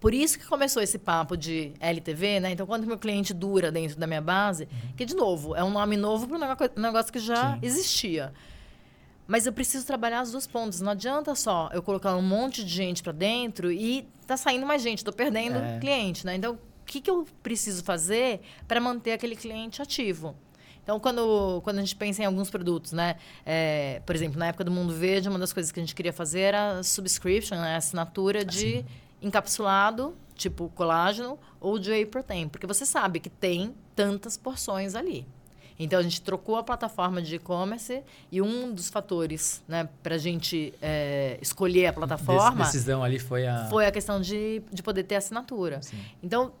[SPEAKER 3] Por isso que começou esse papo de LTV, né? Então, quando meu cliente dura dentro da minha base, uhum. que, de novo, é um nome novo para um negócio que já Sim. existia. Mas eu preciso trabalhar as duas pontas. Não adianta só eu colocar um monte de gente para dentro e tá saindo mais gente, estou perdendo é. cliente, né? Então, o que, que eu preciso fazer para manter aquele cliente ativo? Então, quando, quando a gente pensa em alguns produtos, né? É, por exemplo, na época do Mundo Verde, uma das coisas que a gente queria fazer era subscription, né? Assinatura de assim. encapsulado, tipo colágeno, ou de whey protein. Porque você sabe que tem tantas porções ali. Então, a gente trocou a plataforma de e-commerce e um dos fatores né, para a gente é, escolher a plataforma...
[SPEAKER 1] decisão ali foi a...
[SPEAKER 3] Foi a questão de, de poder ter assinatura. Sim. Então,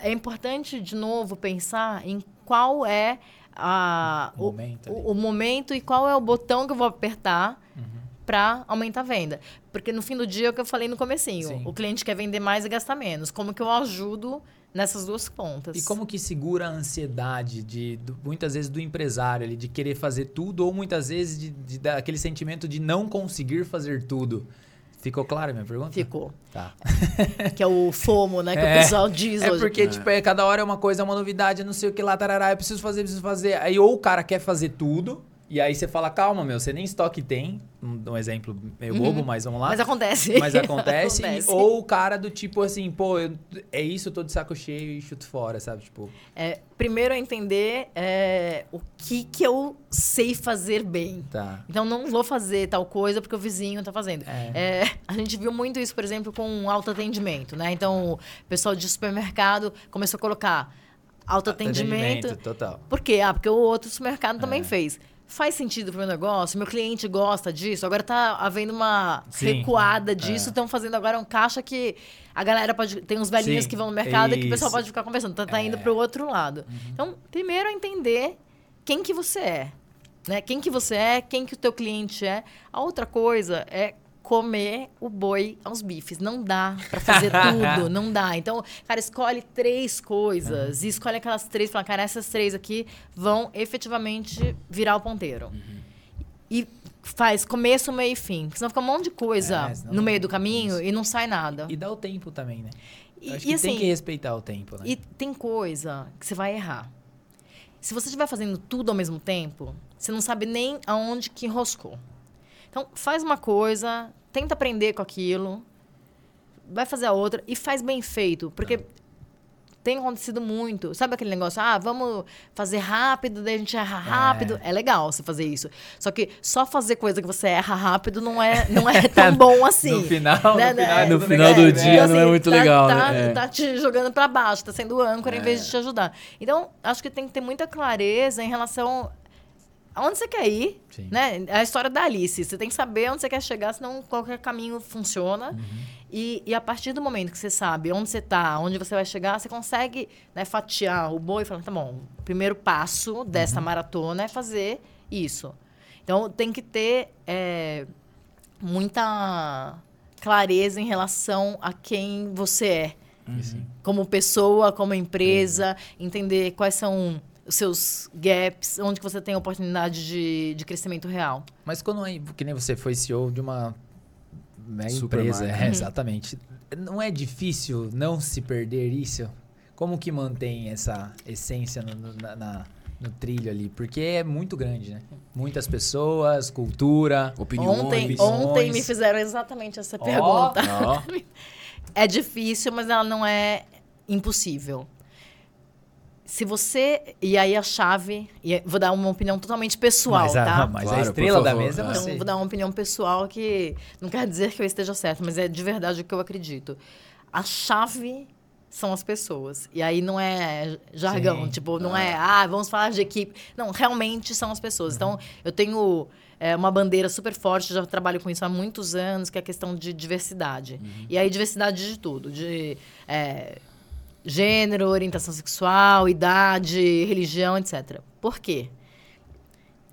[SPEAKER 3] é importante, de novo, pensar em qual é a,
[SPEAKER 1] O momento
[SPEAKER 3] o, o momento e qual é o botão que eu vou apertar
[SPEAKER 1] Uhum.
[SPEAKER 3] para aumentar a venda. Porque no fim do dia é o que eu falei no comecinho.
[SPEAKER 1] Sim.
[SPEAKER 3] O cliente quer vender mais e gastar menos. Como que eu ajudo nessas duas pontas?
[SPEAKER 1] E como que segura a ansiedade de do- muitas vezes do empresário ali de querer fazer tudo ou muitas vezes de, de dar aquele sentimento de não conseguir fazer tudo? Ficou clara a minha pergunta?
[SPEAKER 3] Ficou.
[SPEAKER 1] Tá.
[SPEAKER 3] Que é o FOMO, né? Que
[SPEAKER 1] É.
[SPEAKER 3] o pessoal diz
[SPEAKER 1] É
[SPEAKER 3] hoje.
[SPEAKER 1] porque, tipo, é, cada hora é uma coisa, é uma novidade, não sei o que lá, tarará, eu preciso fazer, preciso fazer. Aí ou o cara quer fazer tudo, e aí você fala, calma, meu, você nem estoque tem. Um, exemplo meio bobo, mas vamos lá.
[SPEAKER 3] Uhum. Mas acontece.
[SPEAKER 1] Mas acontece.
[SPEAKER 3] Acontece.
[SPEAKER 1] ou o cara do tipo assim, pô, eu- é isso, eu tô de saco cheio e chuto fora, sabe? Tipo,
[SPEAKER 3] É, primeiro é entender é, o que, que eu sei fazer bem.
[SPEAKER 1] tá.
[SPEAKER 3] Então, não vou fazer tal coisa porque o vizinho tá fazendo.
[SPEAKER 1] É.
[SPEAKER 3] É, a gente viu muito isso, por exemplo, com autoatendimento, né? Então, o pessoal de supermercado começou a colocar autoatendimento.
[SPEAKER 1] Total.
[SPEAKER 3] Por quê? Ah, porque o outro supermercado também
[SPEAKER 1] É.
[SPEAKER 3] fez. Faz sentido pro meu negócio? Meu cliente gosta disso? Agora tá havendo uma
[SPEAKER 1] Sim.
[SPEAKER 3] recuada disso.
[SPEAKER 1] É.
[SPEAKER 3] Estão fazendo agora um caixa que a galera pode. Tem uns velhinhos
[SPEAKER 1] Sim,
[SPEAKER 3] que vão no mercado e que o pessoal
[SPEAKER 1] isso.
[SPEAKER 3] pode ficar conversando. Tá, tá indo
[SPEAKER 1] É.
[SPEAKER 3] pro outro lado. Então, primeiro é entender quem que você é. Né? Quem que você é, quem que o teu cliente é. A outra coisa é comer o boi aos bifes. Não dá pra fazer tudo, não dá. Então, cara, escolhe três coisas e escolhe aquelas três, fala, cara, essas três aqui vão efetivamente virar o ponteiro. E faz começo, meio e fim. Porque senão fica um monte de coisa
[SPEAKER 1] É,
[SPEAKER 3] no meio do caminho e não sai nada.
[SPEAKER 1] E dá o tempo também, né?
[SPEAKER 3] E-
[SPEAKER 1] acho
[SPEAKER 3] e
[SPEAKER 1] que
[SPEAKER 3] assim,
[SPEAKER 1] tem que respeitar o tempo, né?
[SPEAKER 3] e tem coisa que você vai errar. Se você estiver fazendo tudo ao mesmo tempo, você não sabe nem aonde que enroscou. Então, faz uma coisa, tenta aprender com aquilo, vai fazer a outra e faz bem feito. Porque tem acontecido muito. Sabe aquele negócio? Ah, vamos fazer rápido, daí a gente erra rápido. É, legal você fazer isso. Só que só fazer coisa que você erra rápido não é, não é tão bom assim.
[SPEAKER 1] No final,
[SPEAKER 3] Né,
[SPEAKER 1] no
[SPEAKER 3] né?
[SPEAKER 1] final, é
[SPEAKER 2] No
[SPEAKER 1] tudo
[SPEAKER 2] final do
[SPEAKER 1] negativo,
[SPEAKER 2] dia
[SPEAKER 1] né?
[SPEAKER 2] não é muito
[SPEAKER 3] tá-
[SPEAKER 2] legal,
[SPEAKER 3] Tá,
[SPEAKER 2] né? É.
[SPEAKER 3] tá te jogando pra baixo, tá sendo âncora em vez de te ajudar. Então, acho que tem que ter muita clareza em relação aonde você quer ir,
[SPEAKER 1] Sim.
[SPEAKER 3] né? É a história da Alice. Você tem que saber onde você quer chegar, senão qualquer caminho funciona.
[SPEAKER 1] Uhum.
[SPEAKER 3] E, e a partir do momento que você sabe onde você tá, onde você vai chegar, você consegue né, fatiar o boi e falar, tá bom, o primeiro passo dessa
[SPEAKER 1] Uhum.
[SPEAKER 3] maratona é fazer isso. Então, tem que ter é, muita clareza em relação a quem você é
[SPEAKER 1] Sim.
[SPEAKER 3] como pessoa, como empresa, entender quais são os seus gaps, onde que você tem oportunidade de, de crescimento real.
[SPEAKER 1] Mas quando é, que nem você foi CEO de uma
[SPEAKER 2] Super
[SPEAKER 1] empresa, é, exatamente. Não é difícil não se perder isso? Como que mantém essa essência no, no- na- na- no trilho ali? Porque é muito grande, né? Muitas pessoas, cultura.
[SPEAKER 2] Opiniões.
[SPEAKER 3] Ontem,
[SPEAKER 1] opiniões.
[SPEAKER 3] ontem me fizeram exatamente essa
[SPEAKER 1] Ó.
[SPEAKER 3] pergunta.
[SPEAKER 2] Ó,
[SPEAKER 3] É difícil, mas ela não é impossível. Se você. E aí a chave. E vou dar uma opinião totalmente pessoal,
[SPEAKER 1] mas a,
[SPEAKER 3] tá?
[SPEAKER 1] mas
[SPEAKER 2] Claro,
[SPEAKER 1] a estrela da mesa é
[SPEAKER 2] Ah.
[SPEAKER 3] Então,
[SPEAKER 1] você.
[SPEAKER 3] vou dar uma opinião pessoal que não quer dizer que eu esteja certa, mas é de verdade o que eu acredito. A chave são as pessoas. E aí não é jargão,
[SPEAKER 1] Sim.
[SPEAKER 3] tipo, não é, ah, vamos falar de equipe. Não, realmente são as pessoas. Então, eu tenho é, uma bandeira super forte, já trabalho com isso há muitos anos, que é a questão de diversidade. E aí, diversidade de tudo, de é, gênero, orientação sexual, idade, religião, etc. Por quê?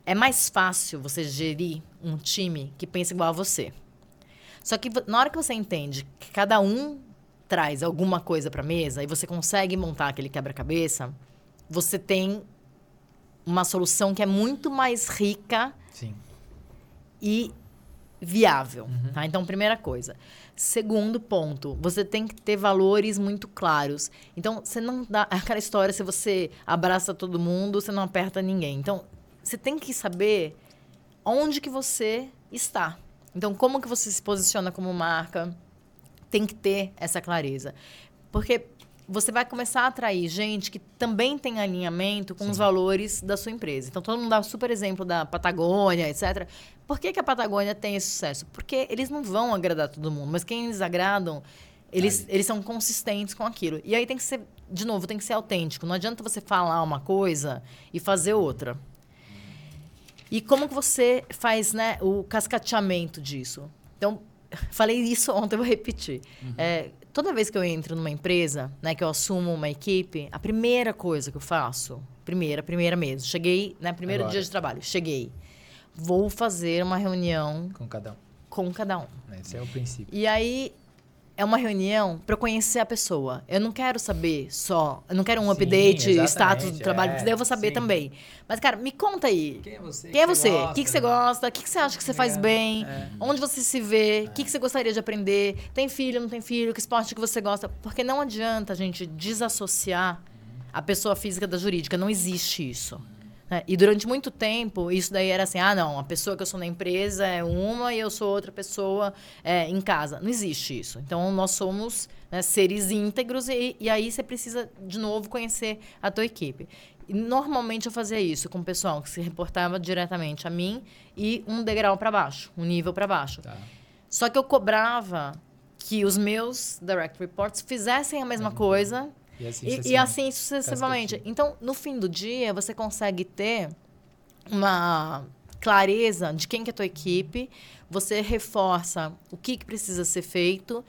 [SPEAKER 3] É mais fácil você gerir um time que pensa igual a você. Só que na hora que você entende que cada um traz alguma coisa para mesa e você consegue montar aquele quebra-cabeça, você tem uma solução que é muito mais rica
[SPEAKER 1] Sim.
[SPEAKER 3] e viável. Tá? Então, primeira coisa. Segundo ponto, você tem que ter valores muito claros. Então, você não dá aquela história se você abraça todo mundo, você não aperta ninguém. Então, você tem que saber onde que você está. Então, como que você se posiciona como marca? Tem que ter essa clareza. Porque você vai começar a atrair gente que também tem alinhamento com os valores da sua empresa. Então, todo mundo dá o super exemplo da Patagônia, etc. Por que, que a Patagônia tem esse sucesso? Porque eles não vão agradar todo mundo, mas quem eles agradam, eles, eles são consistentes com aquilo. E aí tem que ser, de novo, tem que ser autêntico. Não adianta você falar uma coisa e fazer outra. E como que você faz né, o cascateamento disso? Então, falei isso ontem, eu vou repetir.
[SPEAKER 2] Uhum.
[SPEAKER 3] É, toda vez que eu entro numa empresa, né, que eu assumo uma equipe, a primeira coisa que eu faço, primeira, primeira mesmo, cheguei, né, primeiro
[SPEAKER 1] Agora.
[SPEAKER 3] dia de trabalho, cheguei, vou fazer uma reunião
[SPEAKER 1] Com cada um.
[SPEAKER 3] com cada um.
[SPEAKER 1] Esse é o princípio.
[SPEAKER 3] E aí é uma reunião para conhecer a pessoa. Eu não quero saber só, eu não quero um
[SPEAKER 1] Sim,
[SPEAKER 3] update, status do trabalho,
[SPEAKER 1] é,
[SPEAKER 3] daí eu vou saber
[SPEAKER 1] sim.
[SPEAKER 3] também. Mas cara, me conta aí.
[SPEAKER 1] Quem é você?
[SPEAKER 3] Quem é você? O que, que você
[SPEAKER 1] né?
[SPEAKER 3] gosta? O que, que você acha que você faz
[SPEAKER 1] É,
[SPEAKER 3] bem?
[SPEAKER 1] é.
[SPEAKER 3] Onde você se vê? O que, que você gostaria de aprender? Tem filho, não tem filho? Que esporte que você gosta? Porque não adianta a gente desassociar a pessoa física da jurídica. Não existe isso. Né? E durante muito tempo, isso daí era assim: ah, não, a pessoa que eu sou na empresa é uma e eu sou outra pessoa é, em casa. Não existe isso. Então, nós somos né, seres íntegros e, e aí você precisa, de novo, conhecer a tua equipe. E normalmente eu fazia isso com o pessoal que se reportava diretamente a mim e um degrau para baixo, um nível para baixo.
[SPEAKER 1] Tá.
[SPEAKER 3] Só que eu cobrava que os meus direct reports fizessem a mesma coisa
[SPEAKER 1] E assim,
[SPEAKER 3] e, e assim sucessivamente. Então, no fim do dia, você consegue ter uma clareza de quem que é a tua equipe, você reforça o que, que precisa ser feito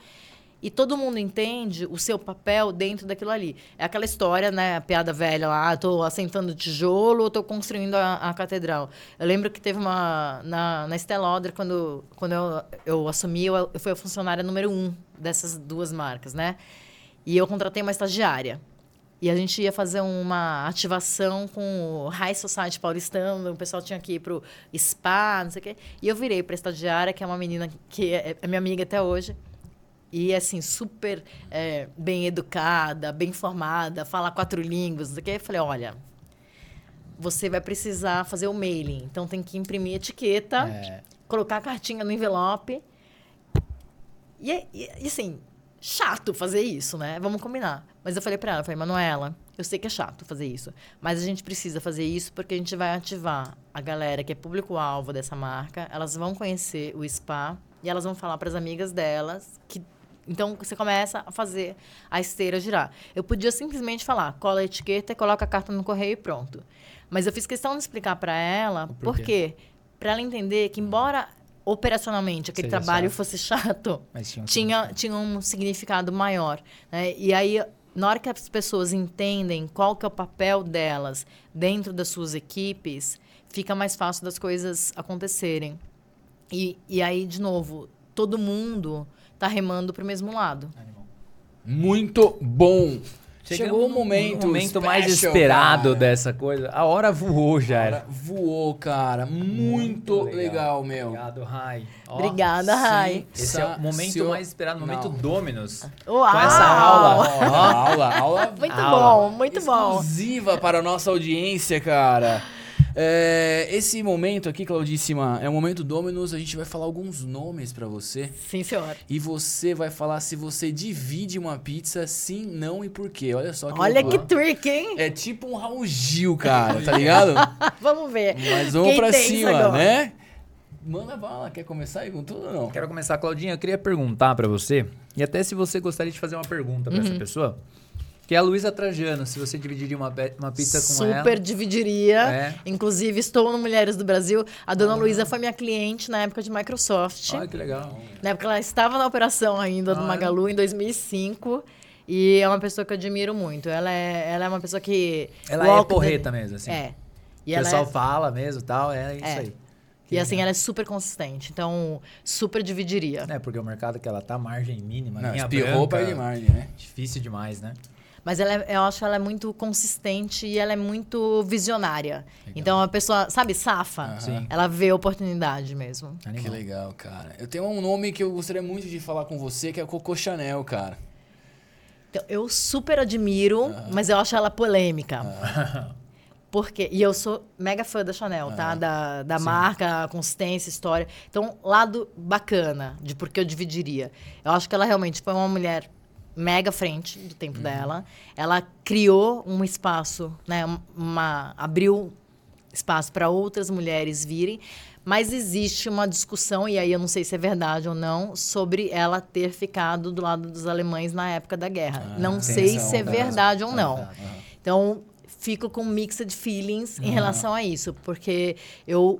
[SPEAKER 3] e todo mundo entende o seu papel dentro daquilo ali. É aquela história, né, a piada velha lá, estou assentando tijolo ou estou construindo a, a catedral. Eu lembro que teve uma, na, na quando, quando eu, eu assumi, eu, eu fui a funcionária número um dessas duas marcas, né? E eu contratei uma estagiária. E a gente ia fazer uma ativação com o High Society paulistano, o pessoal tinha que ir pro spa, não sei o quê. E eu virei para estagiária, que é uma menina que é, é minha amiga até hoje. E, assim, super é, bem educada, bem formada, fala quatro línguas, não sei o quê. Eu falei, olha, você vai precisar fazer o mailing. Então, tem que imprimir etiqueta,
[SPEAKER 1] É,
[SPEAKER 3] colocar a cartinha no envelope. E, é- e, e, assim, chato fazer isso, né? Vamos combinar. Mas eu falei pra ela, eu falei, Manuela, eu sei que é chato fazer isso, mas a gente precisa fazer isso porque a gente vai ativar a galera que é público-alvo dessa marca, elas vão conhecer o spa e elas vão falar pras amigas delas que então você começa a fazer a esteira girar. Eu podia simplesmente falar, cola a etiqueta, coloca a carta no correio e pronto. Mas eu fiz questão de explicar pra ela por quê. Pra ela entender que embora operacionalmente aquele
[SPEAKER 1] Seja
[SPEAKER 3] trabalho
[SPEAKER 1] chato.
[SPEAKER 3] fosse chato,
[SPEAKER 1] tinha um
[SPEAKER 3] tinha, tinha um significado maior. Né? E aí, na hora que as pessoas entendem qual que é o papel delas dentro das suas equipes, fica mais fácil das coisas acontecerem. E, e aí, de novo, todo mundo tá remando pro mesmo lado.
[SPEAKER 2] Muito bom.
[SPEAKER 1] Chegamos
[SPEAKER 2] Chegou o
[SPEAKER 1] no-
[SPEAKER 2] momento,
[SPEAKER 1] momento mais esperado
[SPEAKER 2] cara.
[SPEAKER 1] dessa coisa. A hora voou já.
[SPEAKER 2] Cara,
[SPEAKER 1] Era.
[SPEAKER 2] voou, cara. Muito, legal. meu.
[SPEAKER 1] Obrigado, Rai. Ó,
[SPEAKER 3] Obrigada, Rai.
[SPEAKER 1] Esse é o momento mais esperado, o momento
[SPEAKER 2] Não.
[SPEAKER 1] Dominus.
[SPEAKER 3] Uau!
[SPEAKER 1] Com essa aula.
[SPEAKER 2] Ó, aula, aula
[SPEAKER 3] Muito
[SPEAKER 1] Aula.
[SPEAKER 3] bom, muito bom.
[SPEAKER 2] exclusiva para a nossa audiência, cara. É, esse momento aqui, Claudíssima, é o momento Dominus. A gente vai falar alguns nomes pra você.
[SPEAKER 3] Sim, senhor.
[SPEAKER 2] E você vai falar se você divide uma pizza, sim, não e por quê. Olha só que
[SPEAKER 3] Olha que
[SPEAKER 2] loucura.
[SPEAKER 3] trick, hein?
[SPEAKER 2] É tipo um Raul Gil, cara, tá ligado?
[SPEAKER 3] Vamos ver.
[SPEAKER 2] Mas vamos
[SPEAKER 3] Quem
[SPEAKER 2] pra cima, né? Manda bala, quer começar aí com tudo ou não?
[SPEAKER 1] Quero começar, Claudinha. Eu queria perguntar pra você, e até se você gostaria de fazer uma pergunta pra
[SPEAKER 3] Uhum.
[SPEAKER 1] essa pessoa, que é a Luísa Trajano, se você dividiria uma, uma pizza com
[SPEAKER 3] Super
[SPEAKER 1] ela.
[SPEAKER 3] dividiria.
[SPEAKER 1] É.
[SPEAKER 3] Inclusive, estou no Mulheres do Brasil. A dona Luísa foi minha cliente na época de Microsoft.
[SPEAKER 1] Olha que legal.
[SPEAKER 3] Na época ela estava na operação ainda do
[SPEAKER 1] Ah, é?
[SPEAKER 3] Magalu, em 2005. E é uma pessoa que eu admiro muito. Ela é, ela é uma pessoa que.
[SPEAKER 1] Ela é
[SPEAKER 3] the-
[SPEAKER 1] porreta mesmo, assim.
[SPEAKER 3] É. E
[SPEAKER 1] o pessoal
[SPEAKER 3] é,
[SPEAKER 1] fala mesmo e tal, é isso
[SPEAKER 3] É.
[SPEAKER 1] aí.
[SPEAKER 3] e assim, ela é super consistente. Então, super dividiria.
[SPEAKER 1] É, porque o mercado que ela tá, margem mínima,
[SPEAKER 2] Não,
[SPEAKER 1] linha branca,
[SPEAKER 2] de margem, né?
[SPEAKER 1] Difícil demais, né?
[SPEAKER 3] Mas ela é- eu acho que ela é muito consistente e ela é muito visionária. Então, a pessoa, sabe, safa.
[SPEAKER 1] Sim.
[SPEAKER 3] Ela vê oportunidade mesmo.
[SPEAKER 2] Que legal, cara. Eu tenho um nome que eu gostaria muito de falar com você, que é Coco Chanel, cara.
[SPEAKER 3] Então, eu super admiro, mas eu acho ela polêmica. Porque, e eu sou mega fã da Chanel, tá? Da, da marca, consistência, história. Então, lado bacana de por que eu dividiria. Eu acho que ela realmente foi uma mulher mega frente do tempo dela. Ela criou um espaço, né? Uma, abriu espaço para outras mulheres virem. Mas existe uma discussão, e aí eu não sei se é verdade ou não, sobre ela ter ficado do lado dos alemães na época da guerra. não sei se é verdade ou não. Então, fico com mixed feelings em relação a isso, porque eu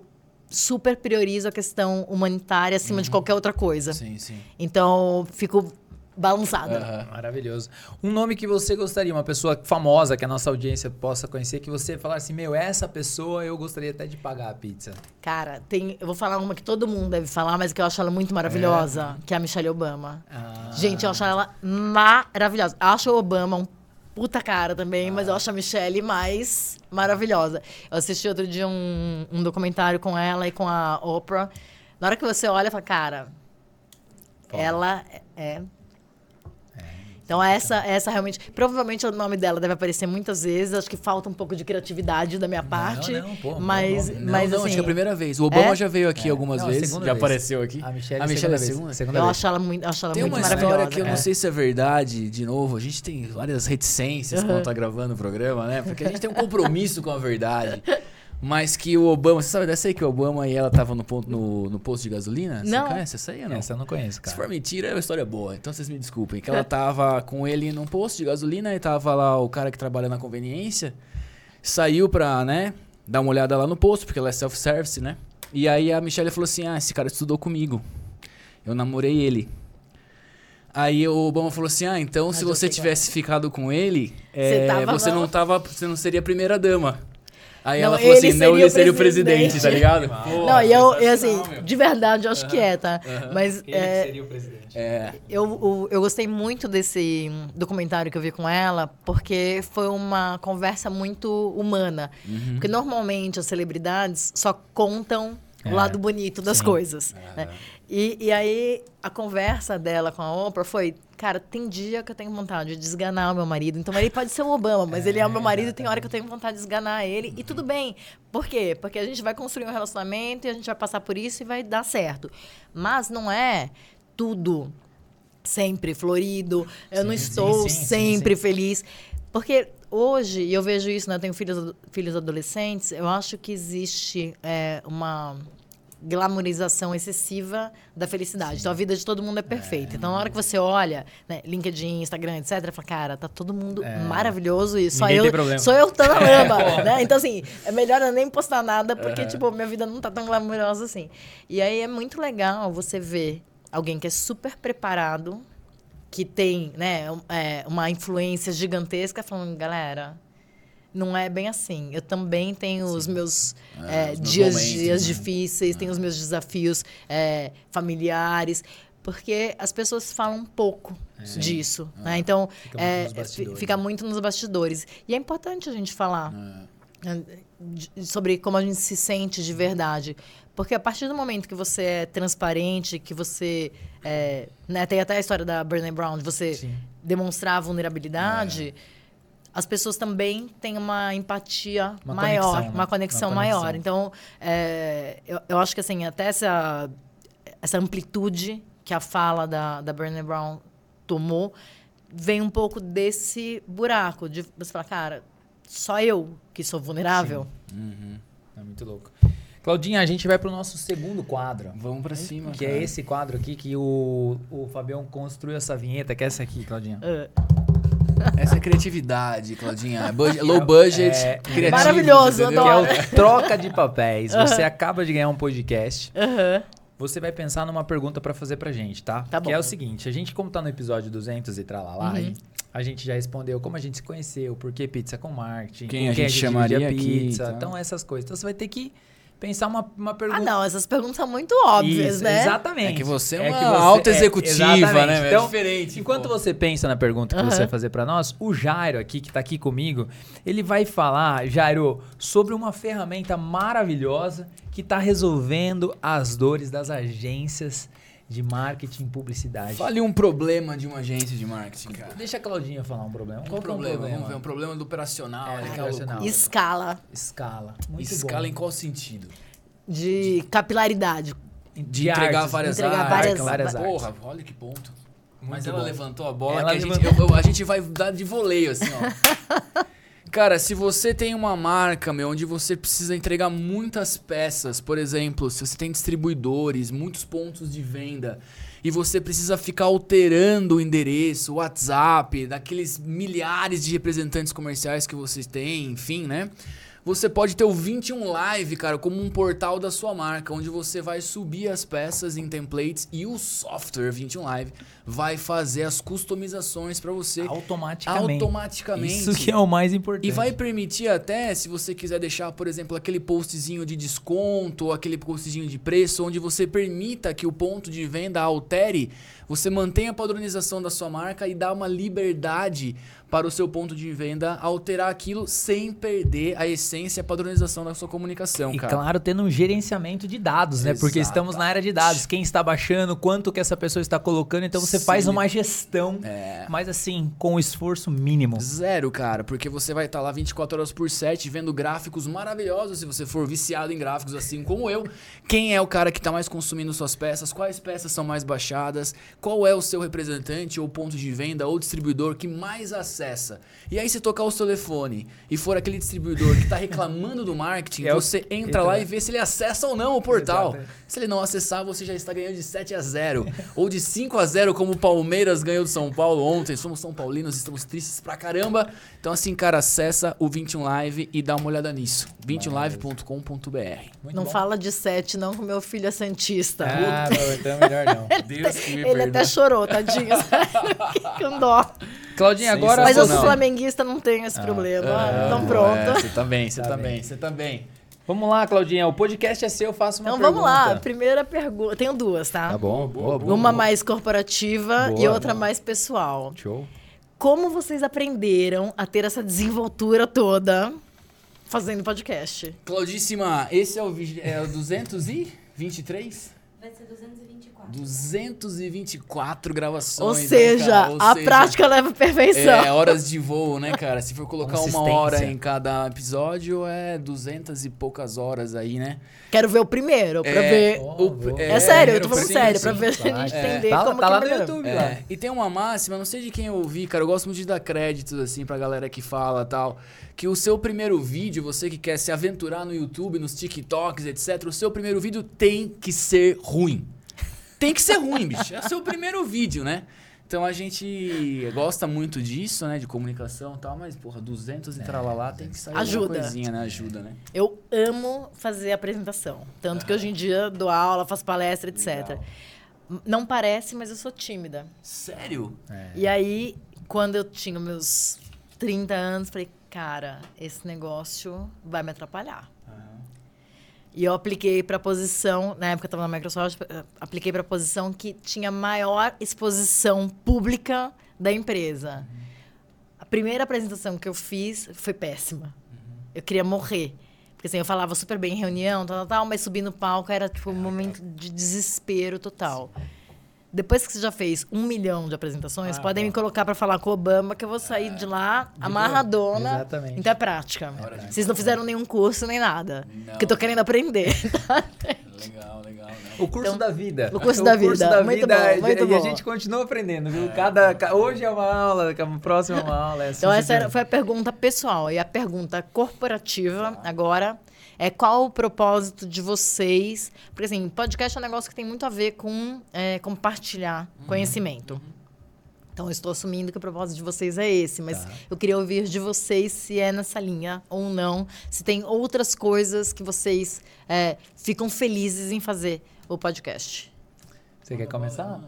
[SPEAKER 3] super priorizo a questão humanitária acima de qualquer outra coisa.
[SPEAKER 2] Sim, sim.
[SPEAKER 3] Então, fico balançada.
[SPEAKER 1] Maravilhoso. Um nome que você gostaria, uma pessoa famosa que a nossa audiência possa conhecer, que você falar assim, meu, essa pessoa eu gostaria até de pagar a pizza.
[SPEAKER 3] Cara, tem, eu vou falar uma que todo mundo deve falar, mas que eu acho ela muito maravilhosa, que é a Michelle Obama.
[SPEAKER 1] Ah.
[SPEAKER 3] Gente, eu acho ela maravilhosa. Eu acho o Obama um puta cara também, mas eu acho a Michelle mais maravilhosa. Eu assisti outro dia um, um documentário com ela e com a Oprah. Na hora que você olha, fala, cara, ela é. Então essa, essa realmente, provavelmente o nome dela deve aparecer muitas vezes. Acho que falta um pouco de criatividade da minha parte,
[SPEAKER 1] não, pô,
[SPEAKER 3] mas,
[SPEAKER 1] não,
[SPEAKER 2] Não,
[SPEAKER 3] mas
[SPEAKER 2] não,
[SPEAKER 3] assim,
[SPEAKER 2] acho que é a primeira vez. O Obama
[SPEAKER 3] É?
[SPEAKER 2] já veio aqui algumas
[SPEAKER 1] Não,
[SPEAKER 2] vezes.
[SPEAKER 1] segunda
[SPEAKER 2] Já
[SPEAKER 1] vez.
[SPEAKER 2] apareceu aqui.
[SPEAKER 1] A Michelle,
[SPEAKER 2] a Michelle é a segunda.
[SPEAKER 1] segunda
[SPEAKER 3] eu
[SPEAKER 1] vez.
[SPEAKER 3] acho ela muito, acho ela
[SPEAKER 2] Tem
[SPEAKER 3] muito
[SPEAKER 2] uma
[SPEAKER 3] maravilhosa.
[SPEAKER 2] história que eu não
[SPEAKER 1] É.
[SPEAKER 2] sei se é verdade, de novo, a gente tem várias reticências quando tá gravando o programa, né? Porque a gente tem um compromisso com a verdade. Mas que o Obama, você sabe dessa aí que o Obama e ela estavam no, ponto- no, no posto de gasolina?
[SPEAKER 3] Não.
[SPEAKER 2] Você conhece essa aí ou não?
[SPEAKER 1] Essa eu não conheço,
[SPEAKER 2] Se
[SPEAKER 1] cara.
[SPEAKER 2] for mentira, é uma história boa. Então vocês me desculpem. Que ela tava com ele num posto de gasolina e tava lá o cara que trabalha na conveniência. Saiu pra, né, dar uma olhada lá no posto, porque ela é self-service, né? E aí a Michelle falou assim: Ah, esse cara estudou comigo. Eu namorei ele. Aí o Obama falou assim: Ah, então
[SPEAKER 3] Mas
[SPEAKER 2] se você tivesse ficado com ele,
[SPEAKER 3] Você
[SPEAKER 2] é,
[SPEAKER 3] tava
[SPEAKER 2] você
[SPEAKER 3] lá.
[SPEAKER 2] não tava. Você não seria a primeira dama. Aí
[SPEAKER 3] Não,
[SPEAKER 2] ela falou
[SPEAKER 3] ele
[SPEAKER 2] assim: Não,
[SPEAKER 3] seria
[SPEAKER 2] ele seria o presidente, tá ligado?
[SPEAKER 3] Não, e eu, e assim,
[SPEAKER 2] meu.
[SPEAKER 3] de verdade, eu acho que é, tá? Mas é,
[SPEAKER 1] o presidente.
[SPEAKER 2] É.
[SPEAKER 3] eu, o- eu gostei muito desse documentário que eu vi com ela, porque foi uma conversa muito humana.
[SPEAKER 2] Uhum.
[SPEAKER 3] Porque normalmente as celebridades só contam
[SPEAKER 1] É,
[SPEAKER 3] o lado bonito das
[SPEAKER 1] sim.
[SPEAKER 3] coisas. né? E, e aí a conversa dela com a Oprah foi, cara, tem dia que eu tenho vontade de desganar o meu marido. Então ele pode ser o Obama, mas ele é o meu marido e tem hora que eu tenho vontade de desganar ele. E tudo bem. Por quê? Porque a gente vai construir um relacionamento e a gente vai passar por isso e vai dar certo. Mas não é tudo sempre florido. Eu não
[SPEAKER 1] Sim, sim,
[SPEAKER 3] estou
[SPEAKER 1] sim, sim,
[SPEAKER 3] sempre feliz. Porque hoje, e eu vejo isso, né? Eu tenho filhos, filhos adolescentes, eu acho que existe é, uma glamorização excessiva da felicidade. Então a vida de todo mundo é perfeita. Então na hora que você olha, né, LinkedIn, Instagram, etc, fala, cara, tá todo mundo maravilhoso e só
[SPEAKER 1] Ninguém
[SPEAKER 3] eu sou eu tô na lama, né? Então assim, é melhor eu nem postar nada porque tipo, minha vida não tá tão glamourosa assim. E aí é muito legal você ver alguém que é super preparado, que tem, né, é, uma influência gigantesca falando, galera, não é bem assim. Eu também tenho os meus, é,
[SPEAKER 2] os meus
[SPEAKER 3] dias,
[SPEAKER 2] momentos,
[SPEAKER 3] dias
[SPEAKER 2] né?
[SPEAKER 3] difíceis, tenho os meus desafios é, familiares, porque as pessoas falam um pouco disso, né? Então,
[SPEAKER 1] Fica muito
[SPEAKER 3] é,
[SPEAKER 1] bastidores,
[SPEAKER 3] fica
[SPEAKER 1] né?
[SPEAKER 3] muito nos bastidores. E é importante a gente falar né, de- sobre como a gente se sente de verdade. Porque a partir do momento que você é transparente, que você. é, né, tem até a história da Brené Brown, de você
[SPEAKER 1] Sim.
[SPEAKER 3] demonstrar vulnerabilidade, as pessoas também têm uma empatia
[SPEAKER 1] Uma
[SPEAKER 3] maior,
[SPEAKER 1] conexão, né?
[SPEAKER 3] uma conexão
[SPEAKER 1] Uma
[SPEAKER 3] maior.
[SPEAKER 1] conexão.
[SPEAKER 3] Então, é, eu, eu acho que assim, até essa, essa amplitude que a fala da, da Brené Brown tomou vem um pouco desse buraco de você falar, cara, só eu que sou vulnerável.
[SPEAKER 1] É muito louco. Claudinha, a gente vai pro nosso segundo quadro.
[SPEAKER 2] Vamos pra cima,
[SPEAKER 1] Que
[SPEAKER 2] cara.
[SPEAKER 1] é esse quadro aqui que o, o Fabião construiu essa vinheta, que é essa aqui, Claudinha.
[SPEAKER 3] Ah,
[SPEAKER 2] Essa é criatividade, Claudinha. É budget- low budget,
[SPEAKER 1] É,
[SPEAKER 2] criativo.
[SPEAKER 3] Maravilhoso,
[SPEAKER 2] entendeu?
[SPEAKER 1] Que é
[SPEAKER 3] adoro.
[SPEAKER 1] o troca de papéis. Você acaba de ganhar um podcast.
[SPEAKER 3] aham.
[SPEAKER 1] Você vai pensar numa pergunta pra fazer pra gente, tá?
[SPEAKER 3] Tá
[SPEAKER 1] Que
[SPEAKER 3] bom. Uhum.
[SPEAKER 1] é o seguinte, a gente como tá no episódio 200 e tralalá, e a gente já respondeu como a gente se conheceu, por que pizza com marketing,
[SPEAKER 2] Quem a gente chamaria
[SPEAKER 1] dividia
[SPEAKER 2] aqui,
[SPEAKER 1] pizza,
[SPEAKER 2] tá?
[SPEAKER 1] então essas coisas. Então você vai ter que pensar uma, uma
[SPEAKER 3] Ah,
[SPEAKER 1] pergunta.
[SPEAKER 3] não, essas perguntas são muito óbvias,
[SPEAKER 1] Isso,
[SPEAKER 3] né?
[SPEAKER 1] Exatamente.
[SPEAKER 2] É que você é
[SPEAKER 1] que
[SPEAKER 2] uma alta executiva,
[SPEAKER 1] exatamente.
[SPEAKER 2] né?
[SPEAKER 1] Então,
[SPEAKER 2] É diferente,
[SPEAKER 1] Enquanto
[SPEAKER 2] pô.
[SPEAKER 1] você pensa na pergunta que
[SPEAKER 3] Aham.
[SPEAKER 1] você vai fazer pra nós, o Jairo aqui, que tá aqui comigo, ele vai falar, Jairo, sobre uma ferramenta maravilhosa que tá resolvendo as dores das agências de marketing e publicidade.
[SPEAKER 2] Fale um problema de uma agência de marketing, cara.
[SPEAKER 1] Deixa a Claudinha falar um problema.
[SPEAKER 2] Um
[SPEAKER 1] Qual que é o
[SPEAKER 2] problema, vamos ver. Um problema do operacional.
[SPEAKER 1] É,
[SPEAKER 2] olha que
[SPEAKER 1] operacional.
[SPEAKER 3] Escala
[SPEAKER 1] Escala. Muito
[SPEAKER 2] Escala
[SPEAKER 1] bom.
[SPEAKER 2] em qual sentido?
[SPEAKER 3] de capilaridade.
[SPEAKER 1] De
[SPEAKER 2] entregar
[SPEAKER 1] artes,
[SPEAKER 2] várias
[SPEAKER 3] entregar
[SPEAKER 2] artes.
[SPEAKER 3] várias-
[SPEAKER 1] várias artes.
[SPEAKER 2] Porra, olha que ponto. Mas ela
[SPEAKER 1] bom.
[SPEAKER 2] levantou a bola
[SPEAKER 1] Ela
[SPEAKER 2] que a gente, eu- eu- a gente vai dar de voleio, assim, ó. Cara, se você tem uma marca, meu, onde você precisa entregar muitas peças, por exemplo, se você tem distribuidores, muitos pontos de venda, e você precisa ficar alterando o endereço, o WhatsApp, daqueles milhares de representantes comerciais que vocês têm, enfim, né? Você pode ter o 21 Live, cara, como um portal da sua marca, onde você vai subir as peças em templates e o software 21 Live vai fazer as customizações para você
[SPEAKER 1] automaticamente.
[SPEAKER 2] automaticamente.
[SPEAKER 1] Isso que é o mais importante.
[SPEAKER 2] E vai permitir até, se você quiser deixar, por exemplo, aquele postzinho de desconto, ou aquele postzinho de preço, onde você permita que o ponto de venda altere, você mantém a padronização da sua marca e dá uma liberdade para o seu ponto de venda alterar aquilo sem perder a essência e a padronização da sua comunicação,
[SPEAKER 1] E
[SPEAKER 2] cara.
[SPEAKER 1] claro, tendo um gerenciamento de dados, né? Porque estamos na área de dados. Quem está baixando, quanto que essa pessoa está colocando. Então você faz
[SPEAKER 2] Sim.
[SPEAKER 1] uma gestão,
[SPEAKER 2] É.
[SPEAKER 1] mas assim, com esforço mínimo.
[SPEAKER 2] Zero, cara, porque você vai estar lá 24 horas por 7 vendo gráficos maravilhosos se você for viciado em gráficos assim como eu. Quem é o cara que está mais consumindo suas peças? Quais peças são mais baixadas? Qual é o seu representante ou ponto de venda ou distribuidor que mais acessa? E aí se tocar o seu telefone e for aquele distribuidor que está reclamando do marketing,
[SPEAKER 1] É
[SPEAKER 2] você entra
[SPEAKER 1] entra
[SPEAKER 2] lá
[SPEAKER 1] lá.
[SPEAKER 2] e vê se ele acessa ou não o portal.
[SPEAKER 1] Exato.
[SPEAKER 2] Se ele não acessar, você já está ganhando de 7 a 0 ou de 5 a 0 como o Palmeiras ganhou do São Paulo ontem. Somos São Paulinos, estamos tristes pra caramba. Então assim, cara, acessa o 21 Live e dá uma olhada nisso. 21live.com.br.
[SPEAKER 1] Muito
[SPEAKER 3] não
[SPEAKER 1] bom.
[SPEAKER 3] fala de sete, não, que o meu filho é santista.
[SPEAKER 1] Ah, não, então é melhor não.
[SPEAKER 2] Deus que me
[SPEAKER 3] Ele até chorou, tadinho. Com dó.
[SPEAKER 1] Claudinha, agora
[SPEAKER 3] Mas eu sou flamenguista, não tenho esse problema.
[SPEAKER 2] Ah,
[SPEAKER 3] então pronto.
[SPEAKER 2] É, você também, você
[SPEAKER 1] Tá
[SPEAKER 2] também,
[SPEAKER 1] bem.
[SPEAKER 2] você também.
[SPEAKER 1] Vamos lá, Claudinha. O podcast é seu, eu faço uma
[SPEAKER 3] Então
[SPEAKER 1] pergunta.
[SPEAKER 3] vamos lá. Primeira pergunta. Tenho duas, tá?
[SPEAKER 1] Tá bom, boa, boa.
[SPEAKER 3] Uma
[SPEAKER 1] boa.
[SPEAKER 3] mais corporativa e
[SPEAKER 1] Boa,
[SPEAKER 3] outra
[SPEAKER 1] boa.
[SPEAKER 3] mais pessoal.
[SPEAKER 1] Show.
[SPEAKER 3] Como vocês aprenderam a ter essa desenvoltura toda fazendo podcast?
[SPEAKER 2] Claudíssima, esse é o, é o 223?
[SPEAKER 4] Vai ser 224.
[SPEAKER 2] 224 gravações.
[SPEAKER 3] Ou
[SPEAKER 2] né,
[SPEAKER 3] seja,
[SPEAKER 2] cara? Ou
[SPEAKER 3] a
[SPEAKER 2] seja,
[SPEAKER 3] prática leva à perfeição.
[SPEAKER 2] É, horas de voo, né, cara? Se for colocar uma hora em cada episódio, é 200 e poucas horas aí, né?
[SPEAKER 3] Quero ver o primeiro, pra
[SPEAKER 2] É,
[SPEAKER 3] ver.
[SPEAKER 2] O-
[SPEAKER 1] boa.
[SPEAKER 3] É, sério, eu tô falando
[SPEAKER 2] sim,
[SPEAKER 3] sério,
[SPEAKER 2] sim.
[SPEAKER 3] pra ver a gente
[SPEAKER 1] Vai.
[SPEAKER 3] entender
[SPEAKER 1] Tá-
[SPEAKER 3] como
[SPEAKER 1] tá
[SPEAKER 3] que
[SPEAKER 1] lá
[SPEAKER 3] é
[SPEAKER 1] no. YouTube.
[SPEAKER 2] É,
[SPEAKER 1] lá.
[SPEAKER 2] e tem uma máxima, não sei de quem eu ouvi, cara, eu gosto muito de dar créditos, assim, pra galera que fala tal, que o seu primeiro vídeo, você que quer se aventurar no YouTube, nos TikToks, etc, o seu primeiro vídeo tem que ser ruim. Tem que ser ruim, bicho. É o seu primeiro vídeo, né? Então a gente gosta muito disso, né, de comunicação e tal, mas, porra, 200 e tralalá tem que sair
[SPEAKER 3] Ajuda.
[SPEAKER 2] coisinha, né? Ajuda, né?
[SPEAKER 3] Eu amo fazer apresentação. Tanto que hoje em dia dou aula, faço palestra, etc.
[SPEAKER 2] Legal.
[SPEAKER 3] Não parece, mas eu sou tímida.
[SPEAKER 2] Sério?
[SPEAKER 3] E aí, quando eu tinha meus 30 anos, falei, cara, esse negócio vai me atrapalhar. E eu apliquei para a posição, na época eu estava na Microsoft, eh, apliquei para a posição que tinha maior exposição pública da empresa. A primeira apresentação que eu fiz foi péssima. Eu queria morrer. Porque assim, eu falava super bem em reunião, tal, tal, tal, mas subir no palco era tipo um momento de desespero total. Depois que você já fez um milhão de apresentações,
[SPEAKER 1] Ah,
[SPEAKER 3] podem
[SPEAKER 1] bom.
[SPEAKER 3] me colocar para falar com o Obama, que eu vou sair de lá amarradona.
[SPEAKER 1] Exatamente.
[SPEAKER 3] Então é prática.
[SPEAKER 2] Hora de
[SPEAKER 3] Vocês não fizeram nenhum curso nem nada.
[SPEAKER 2] Não.
[SPEAKER 3] Porque eu tô querendo aprender.
[SPEAKER 2] Legal, legal, né?
[SPEAKER 1] O curso
[SPEAKER 3] Então,
[SPEAKER 1] da vida.
[SPEAKER 3] o curso da vida. Muito bom,
[SPEAKER 1] e-
[SPEAKER 3] muito
[SPEAKER 1] e a
[SPEAKER 3] bom.
[SPEAKER 1] gente continua aprendendo, viu? Cada, ca- hoje é uma aula, a próxima é uma aula. É assim
[SPEAKER 3] Então, essa
[SPEAKER 1] sucessivamente.
[SPEAKER 3] era- foi a pergunta pessoal. E a pergunta corporativa agora é qual o propósito de vocês? Porque, assim, podcast é um negócio que tem muito a ver com é, compartilhar conhecimento. Então, eu estou assumindo que o propósito de vocês é esse, mas
[SPEAKER 1] Tá.
[SPEAKER 3] eu queria ouvir de vocês se é nessa linha ou não, se tem outras coisas que vocês é, ficam felizes em fazer o podcast.
[SPEAKER 1] Você quer começar?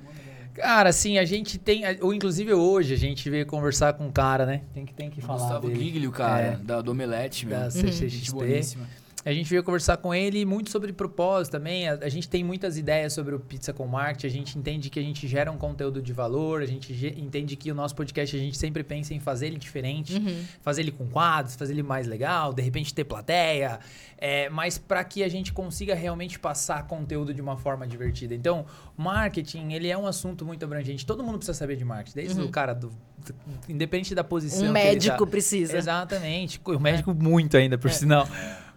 [SPEAKER 1] Cara, assim, a gente tem. Ou inclusive hoje a gente veio conversar com um cara, né? Tem que, tem que falar.
[SPEAKER 2] Gustavo
[SPEAKER 1] dele.
[SPEAKER 2] Giglio, cara,
[SPEAKER 1] É.
[SPEAKER 2] da, do Omelete, meu.
[SPEAKER 1] Da
[SPEAKER 2] Gente
[SPEAKER 1] CCXP. A gente veio conversar com ele muito sobre propósito também. A, a gente tem muitas ideias sobre o Pizza com Marketing. A gente entende que a gente gera um conteúdo de valor. A gente ge- entende que o nosso podcast a gente sempre pensa em fazer ele diferente, fazer ele com quadros, fazer ele mais legal, de repente ter plateia. É, mas para que a gente consiga realmente passar conteúdo de uma forma divertida. Então, marketing ele é um assunto muito abrangente. Todo mundo precisa saber de marketing, desde o cara do, do- independente da posição.
[SPEAKER 3] Um médico
[SPEAKER 1] tá.
[SPEAKER 3] precisa.
[SPEAKER 1] Exatamente. O médico muito ainda, por sinal.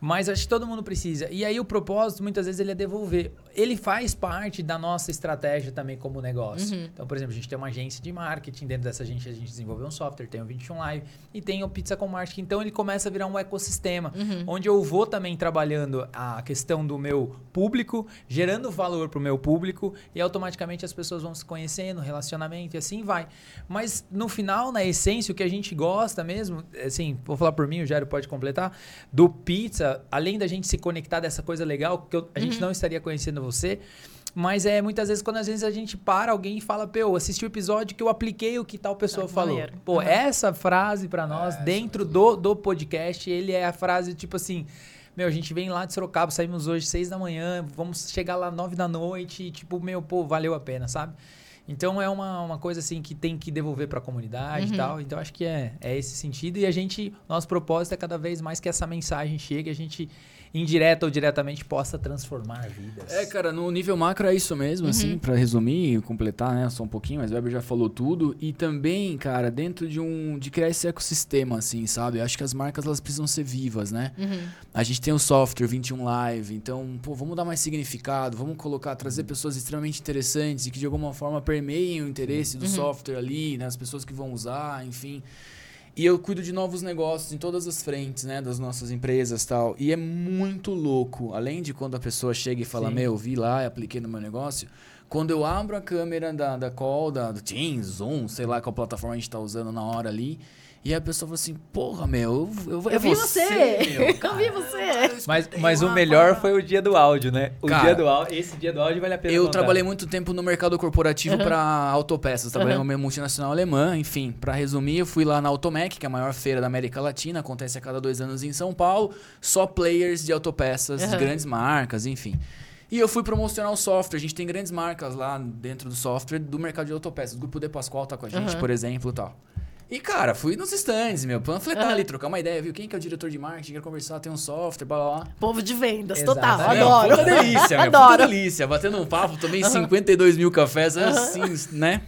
[SPEAKER 1] Mas acho que todo mundo precisa. E aí o propósito, muitas vezes, ele é devolver. Ele faz parte da nossa estratégia também como negócio. Então, por exemplo, a gente tem uma agência de marketing, dentro dessa agência a gente desenvolveu um software, tem o 21 Live e tem o Pizza com Marketing. Então, ele começa a virar um ecossistema, onde eu vou também trabalhando a questão do meu público, gerando valor para o meu público e automaticamente as pessoas vão se conhecendo, relacionamento e assim vai. Mas no final, na essência, o que a gente gosta mesmo, assim, vou falar por mim, o Jairo pode completar, do pizza, além da gente se conectar dessa coisa legal, que eu- a gente não estaria conhecendo você, mas é muitas vezes quando às vezes a gente para alguém e fala, pô, assisti o episódio que eu apliquei o que tal pessoa
[SPEAKER 3] Ah, que
[SPEAKER 1] falou.
[SPEAKER 3] maneiro.
[SPEAKER 1] Pô,
[SPEAKER 3] Aham.
[SPEAKER 1] essa frase pra nós, dentro do, do podcast, ele é a frase tipo assim. Meu, a gente vem lá de Sorocaba, saímos hoje seis da manhã, vamos chegar lá nove da noite, e, tipo, meu, pô, valeu a pena, sabe? Então é uma, uma coisa assim que tem que devolver pra comunidade e tal. Então acho que é, é esse sentido. E a gente, nosso propósito é cada vez mais que essa mensagem chegue, a gente, indireta ou diretamente, possa transformar vidas.
[SPEAKER 2] É, cara, no nível macro é isso mesmo, assim, pra resumir e completar, né, só um pouquinho, mas o Weber já falou tudo. E também, cara, dentro de um de criar esse ecossistema, assim, sabe? Eu acho que as marcas elas precisam ser vivas, né? A gente tem o software 21 Live, então, pô, vamos dar mais significado, vamos colocar, trazer pessoas extremamente interessantes e que de alguma forma permeiem o interesse do software ali, né, as pessoas que vão usar, enfim. E eu cuido de novos negócios em todas as frentes, né, das nossas empresas e tal. E é muito louco, além de quando a pessoa chega e fala,
[SPEAKER 1] Sim.
[SPEAKER 2] meu, vi lá e apliquei no meu negócio. Quando eu abro a câmera da, da call, da, do Teams, Zoom, sei lá qual plataforma a gente tá usando na hora ali, e a pessoa fala assim, porra, meu, eu, eu, é
[SPEAKER 3] Eu vi você!
[SPEAKER 2] meu,
[SPEAKER 3] Eu vi você!
[SPEAKER 1] Mas, mas o melhor foi o dia do áudio, né? O
[SPEAKER 2] Cara,
[SPEAKER 1] dia do áudio, esse dia do áudio vale a pena
[SPEAKER 2] Eu
[SPEAKER 1] contar.
[SPEAKER 2] trabalhei muito tempo no mercado corporativo para autopeças. Trabalhei numa multinacional alemã, enfim. Para resumir, eu fui lá na Automec, que é a maior feira da América Latina, acontece a cada dois anos em São Paulo. Só players de autopeças,
[SPEAKER 3] Uhum.
[SPEAKER 2] grandes marcas, enfim. E eu fui promocionar o software. A gente tem grandes marcas lá dentro do software do mercado de autopeças. O Grupo De Pascoal tá com a gente,
[SPEAKER 3] Uhum.
[SPEAKER 2] por exemplo, e tal. E, cara, fui nos stands, meu, panfletar
[SPEAKER 3] Uhum.
[SPEAKER 2] ali, trocar uma ideia, viu? Quem que é o diretor de marketing? Quer conversar, tem um software, blá, blá, blá.
[SPEAKER 3] Povo de vendas,
[SPEAKER 1] Exato.
[SPEAKER 3] total.
[SPEAKER 1] Meu,
[SPEAKER 3] Adoro.
[SPEAKER 2] Puta delícia, meu.
[SPEAKER 3] Adoro.
[SPEAKER 2] Puta delícia. Batendo um papo, tomei 52 mil cafés, assim, né?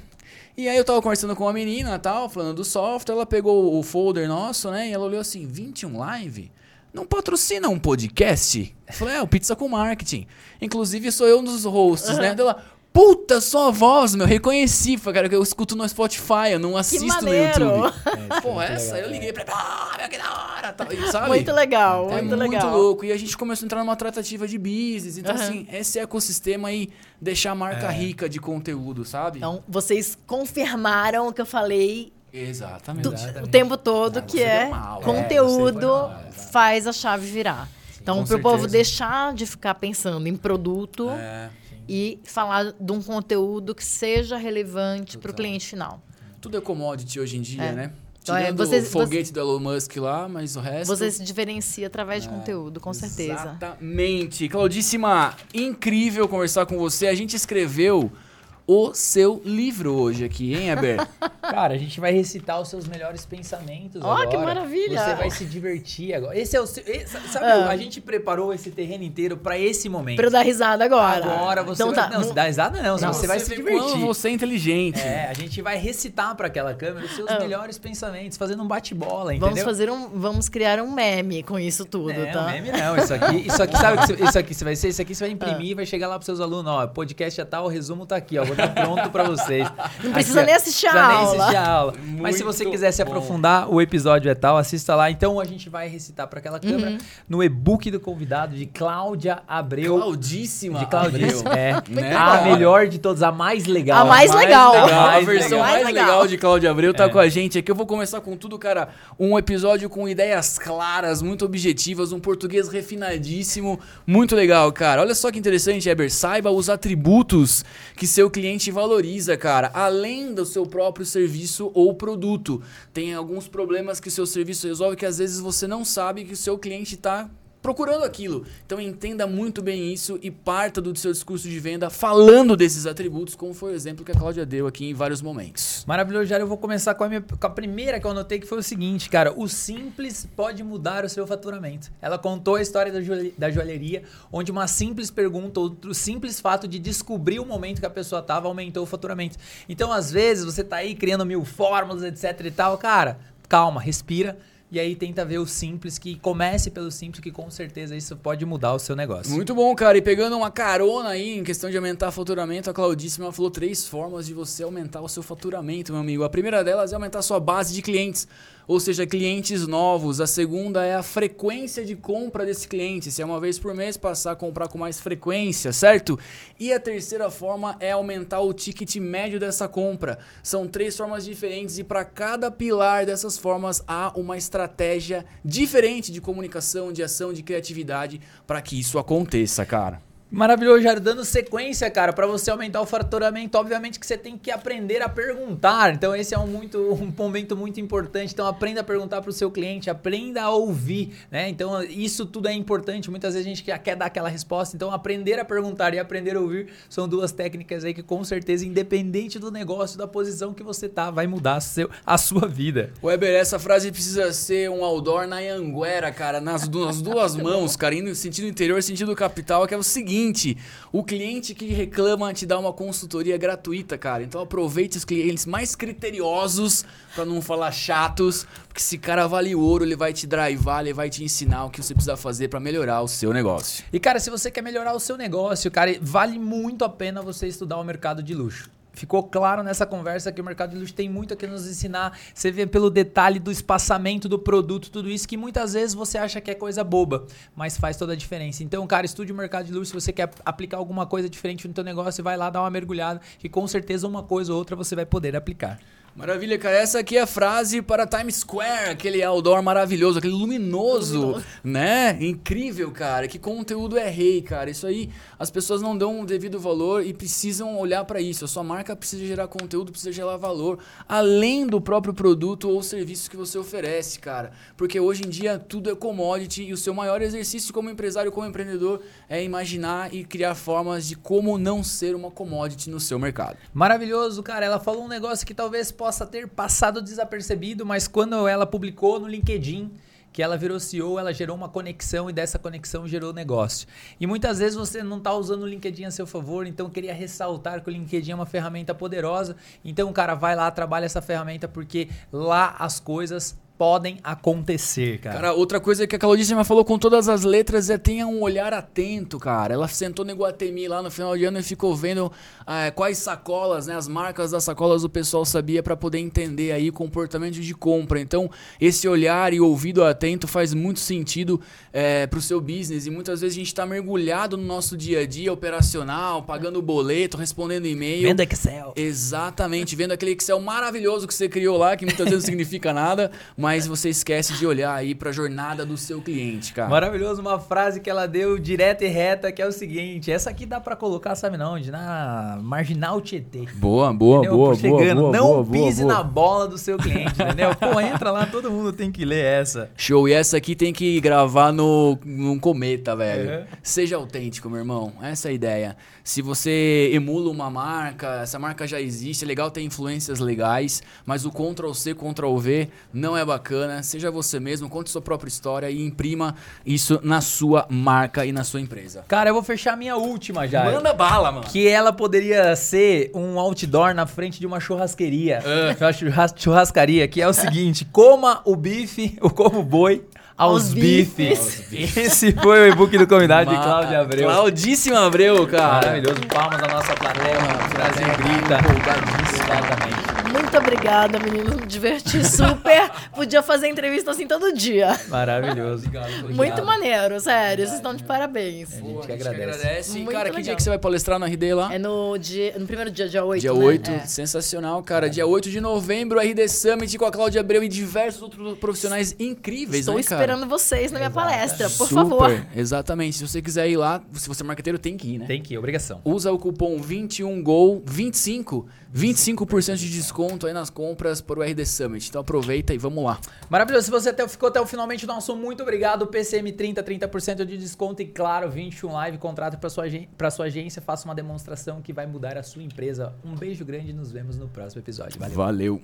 [SPEAKER 2] E aí eu tava conversando com uma menina tal, falando do software, ela pegou o folder nosso, né? E ela olhou assim, 21 Live? Não patrocina um podcast? Eu falei, é, o Pizza com Marketing. Inclusive, sou eu um dos hosts, né? Ela, puta, sua voz, meu, reconheci. Falei, cara, que eu escuto no Spotify, eu não assisto no. YouTube.
[SPEAKER 1] É,
[SPEAKER 2] Pô,
[SPEAKER 1] muito
[SPEAKER 2] essa,
[SPEAKER 1] legal,
[SPEAKER 2] eu
[SPEAKER 1] é.
[SPEAKER 2] liguei pra ah, meu, que da hora, tal, sabe?
[SPEAKER 3] Muito legal,
[SPEAKER 2] É
[SPEAKER 3] muito
[SPEAKER 2] muito
[SPEAKER 3] legal.
[SPEAKER 2] louco. E a gente começou a entrar numa tratativa de business. Então,
[SPEAKER 3] Aham.
[SPEAKER 2] assim, esse ecossistema aí, deixar a marca
[SPEAKER 1] É.
[SPEAKER 2] rica de conteúdo, sabe?
[SPEAKER 3] Então, vocês confirmaram o que eu falei
[SPEAKER 2] Exatamente.
[SPEAKER 3] do-
[SPEAKER 1] Exatamente.
[SPEAKER 3] o tempo todo,
[SPEAKER 2] Ah,
[SPEAKER 3] que é conteúdo
[SPEAKER 1] É, foi mal,
[SPEAKER 3] faz a chave virar. Então,
[SPEAKER 2] com
[SPEAKER 3] para o povo deixar de ficar pensando em produto
[SPEAKER 2] É,
[SPEAKER 3] e falar de um conteúdo que seja relevante para o cliente final.
[SPEAKER 2] tudo é commodity hoje em dia,
[SPEAKER 3] É.
[SPEAKER 2] né?
[SPEAKER 3] Então, é,
[SPEAKER 2] Tirando
[SPEAKER 3] vocês-
[SPEAKER 2] o foguete do Elon Musk lá, mas o resto...
[SPEAKER 3] Você se diferencia através de conteúdo, com certeza.
[SPEAKER 2] Exatamente. Claudíssima, incrível conversar com você. A gente escreveu o seu livro hoje aqui, hein, Eber?
[SPEAKER 1] Cara, a gente vai recitar os seus melhores pensamentos
[SPEAKER 3] Ó,
[SPEAKER 1] agora.
[SPEAKER 3] que maravilha!
[SPEAKER 1] Você vai se divertir agora. Esse é o seu, esse- sabe,
[SPEAKER 3] Ah.
[SPEAKER 1] a gente preparou esse terreno inteiro pra esse momento.
[SPEAKER 3] Para eu dar risada agora.
[SPEAKER 1] Agora você
[SPEAKER 3] então,
[SPEAKER 1] vai,
[SPEAKER 3] tá.
[SPEAKER 1] não, se dá risada não,
[SPEAKER 3] Não,
[SPEAKER 1] você vai se divertir.
[SPEAKER 2] Você é inteligente.
[SPEAKER 1] É, a gente vai recitar pra aquela câmera os seus
[SPEAKER 3] Ah.
[SPEAKER 1] melhores pensamentos, fazendo um bate-bola, entendeu?
[SPEAKER 3] Vamos fazer um, vamos criar um meme com isso tudo,
[SPEAKER 1] Não,
[SPEAKER 3] tá?
[SPEAKER 1] meme não. Isso aqui, isso aqui sabe o que você- isso aqui você vai ser? Isso aqui você vai imprimir e vai chegar lá pros seus alunos, ó, podcast é tal, o resumo tá aqui, ó, dar pronto pra vocês.
[SPEAKER 3] Não precisa nem assistir a
[SPEAKER 1] precisa nem
[SPEAKER 3] aula.
[SPEAKER 1] assistir a aula. Mas se você quiser se aprofundar, o episódio é tal, assista lá. Então a gente vai recitar pra aquela
[SPEAKER 3] Uhum.
[SPEAKER 1] câmera no e-book do convidado de Cláudia Abreu.
[SPEAKER 2] Claudíssima
[SPEAKER 1] de Claudíssima,
[SPEAKER 2] Abreu.
[SPEAKER 1] é.
[SPEAKER 2] Né?
[SPEAKER 1] A melhor de todas, a mais legal.
[SPEAKER 3] A mais legal.
[SPEAKER 2] A
[SPEAKER 1] mais
[SPEAKER 2] versão
[SPEAKER 1] legal.
[SPEAKER 2] mais
[SPEAKER 3] Mais
[SPEAKER 2] legal.
[SPEAKER 3] legal.
[SPEAKER 2] de Cláudia Abreu tá
[SPEAKER 1] É.
[SPEAKER 2] com a gente aqui. Eu vou começar com tudo, cara. Um episódio com ideias claras, muito objetivas, um português refinadíssimo. Muito legal, cara. Olha só que interessante, Eber. Saiba os atributos que seu cliente valoriza, cara. Além do seu próprio serviço ou produto. Tem alguns problemas que o seu serviço resolve que às vezes você não sabe que o seu cliente tá procurando aquilo. Então entenda muito bem isso e parta do seu discurso de venda falando desses atributos, como foi o exemplo que a Cláudia deu aqui em vários momentos.
[SPEAKER 1] Maravilhoso, Jair. Eu vou começar com a, minha, com a primeira que eu anotei, que foi o seguinte, cara. O simples pode mudar o seu faturamento. Ela contou a história da, joalhe- da joalheria, onde uma simples pergunta, ou o simples fato de descobrir o momento que a pessoa tava, aumentou o faturamento. Então, às vezes, você tá aí criando mil fórmulas, etc e tal. Cara, calma, respira. E aí tenta ver o simples, que comece pelo simples, que com certeza isso pode mudar o seu negócio.
[SPEAKER 2] Muito bom, cara. E pegando uma carona aí em questão de aumentar faturamento, a Claudíssima falou três formas de você aumentar o seu faturamento, meu amigo. A primeira delas é aumentar a sua base de clientes ou seja, clientes novos. A segunda é a frequência de compra desse cliente, se é uma vez por mês, passar a comprar com mais frequência, certo? E a terceira forma é aumentar o ticket médio dessa compra. São três formas diferentes e para cada pilar dessas formas há uma estratégia diferente de comunicação, de ação, de criatividade para que isso aconteça, cara.
[SPEAKER 1] Maravilhoso, Jair. Dando sequência, cara, para você aumentar o faturamento, obviamente que você tem que aprender a perguntar. Então, esse é um, muito, um momento muito importante. Então, aprenda a perguntar para o seu cliente, aprenda a ouvir, né? Então, isso tudo é importante. Muitas vezes a gente quer dar aquela resposta. Então, aprender a perguntar e aprender a ouvir são duas técnicas aí que, com certeza, independente do negócio, da posição que você tá, vai mudar a, seu, a sua vida.
[SPEAKER 2] Weber, essa frase precisa ser um outdoor na Anguera, cara, nas, nas duas mãos, cara, indo sentido interior, sentido capital, que é o seguinte o cliente que reclama te dá uma consultoria gratuita, cara. Então aproveite os clientes mais criteriosos, para não falar chatos, porque esse cara vale ouro, ele vai te drivar, ele vai te ensinar o que você precisa fazer para melhorar o seu negócio.
[SPEAKER 1] E cara, se você quer melhorar o seu negócio, cara, vale muito a pena você estudar o mercado de luxo. Ficou claro nessa conversa que o mercado de luxo tem muito a que nos ensinar. Você vê pelo detalhe do espaçamento do produto, tudo isso que muitas vezes você acha que é coisa boba, mas faz toda a diferença. Então, cara, estude o mercado de luxo. Se você quer aplicar alguma coisa diferente no teu negócio, vai lá dar uma mergulhada, que com certeza uma coisa ou outra você vai poder aplicar.
[SPEAKER 2] Maravilha, cara. Essa aqui é a frase para Times Square, aquele outdoor maravilhoso, aquele luminoso, luminoso, né? Incrível, cara. Que conteúdo é rei, cara. Isso aí as pessoas não dão o devido valor e precisam olhar para isso. A sua marca precisa gerar conteúdo, precisa gerar valor, além do próprio produto ou serviço que você oferece, cara. Porque hoje em dia tudo é commodity e o seu maior exercício como empresário, como empreendedor, é imaginar e criar formas de como não ser uma commodity no seu mercado.
[SPEAKER 1] Maravilhoso, cara. Ela falou um negócio que talvez possa ter passado desapercebido, mas quando ela publicou no LinkedIn que ela virou CEO, ela gerou uma conexão e dessa conexão gerou negócio. E muitas vezes você não está usando o LinkedIn a seu favor, então eu queria ressaltar que o LinkedIn é uma ferramenta poderosa. Então, cara, vai lá, trabalha essa ferramenta porque lá as coisas podem acontecer, cara.
[SPEAKER 2] Cara, outra coisa que a Claudíssima falou com todas as letras é tenha um olhar atento, cara. Ela sentou no Iguatemi lá no final de ano e ficou vendo é, quais sacolas, né, as marcas das sacolas o pessoal sabia para poder entender aí o comportamento de compra. Então, esse olhar e ouvido atento faz muito sentido é, pro seu business e muitas vezes a gente está mergulhado no nosso dia a dia operacional, pagando boleto, respondendo e-mail.
[SPEAKER 1] Vendo Excel.
[SPEAKER 2] Exatamente, vendo aquele Excel maravilhoso que você criou lá, que muitas vezes não significa nada, mas mas você esquece de olhar aí para a jornada do seu cliente, cara.
[SPEAKER 1] Maravilhoso, uma frase que ela deu direta e reta, que é o seguinte, essa aqui dá para colocar, sabe não onde? Na Marginal Tietê.
[SPEAKER 2] Boa, boa, entendeu? boa, Chegando, boa,
[SPEAKER 1] Não
[SPEAKER 2] boa,
[SPEAKER 1] pise
[SPEAKER 2] boa,
[SPEAKER 1] na bola do seu cliente, entendeu? Pô, entra lá, todo mundo tem que ler essa.
[SPEAKER 2] Show, e essa aqui tem que gravar no, num cometa, velho. Uhum. Seja autêntico, meu irmão, essa é a ideia. Se você emula uma marca, essa marca já existe, é legal ter influências legais, mas o Ctrl C, Ctrl V não é bacana bacana, seja você mesmo, conte sua própria história e imprima isso na sua marca e na sua empresa.
[SPEAKER 1] Cara, eu vou fechar a minha última já.
[SPEAKER 2] Manda bala, mano.
[SPEAKER 1] Que ela poderia ser um outdoor na frente de uma churrasqueria. Uh. churrascaria, que é o seguinte: coma o bife, o boi aos, bifes. bifes. Esse foi o e-book do convidado de Cláudia Abreu.
[SPEAKER 2] Claudíssima Abreu, cara.
[SPEAKER 1] Maravilhoso. Palmas da nossa plateia. Brasil grita.
[SPEAKER 3] Exatamente. Muito obrigada, meninos. Me diverti super. Podia fazer entrevista assim todo dia.
[SPEAKER 1] Maravilhoso.
[SPEAKER 3] Obrigado, Muito maneiro, sério. Vocês estão de parabéns.
[SPEAKER 1] A gente que agradece. agradece.
[SPEAKER 2] Muito cara, legal. que dia que você vai palestrar na RD lá?
[SPEAKER 3] É no, dia, no primeiro dia, dia 8.
[SPEAKER 2] Dia
[SPEAKER 3] né?
[SPEAKER 2] 8, é. sensacional, cara. Dia 8 de novembro, RD Summit com a Cláudia Abreu e diversos outros profissionais incríveis,
[SPEAKER 3] Estou
[SPEAKER 2] né,
[SPEAKER 3] cara? esperando vocês na minha Exato. palestra, por
[SPEAKER 2] super,
[SPEAKER 3] favor.
[SPEAKER 2] Exatamente. Se você quiser ir lá, se você é marqueteiro, tem que ir, né?
[SPEAKER 1] Tem que ir, obrigação.
[SPEAKER 2] Usa o cupom 21GOL25, 25% de desconto aí nas compras para o RD Summit. Então aproveita e vamos lá.
[SPEAKER 1] Maravilhoso. Se você até, ficou até o finalmente, nosso muito obrigado. PCM30, 30% de desconto e claro, 21 Live, contrato para sua, pra sua agência. Faça uma demonstração que vai mudar a sua empresa. Um beijo grande e nos vemos no próximo episódio. Valeu.
[SPEAKER 2] Valeu.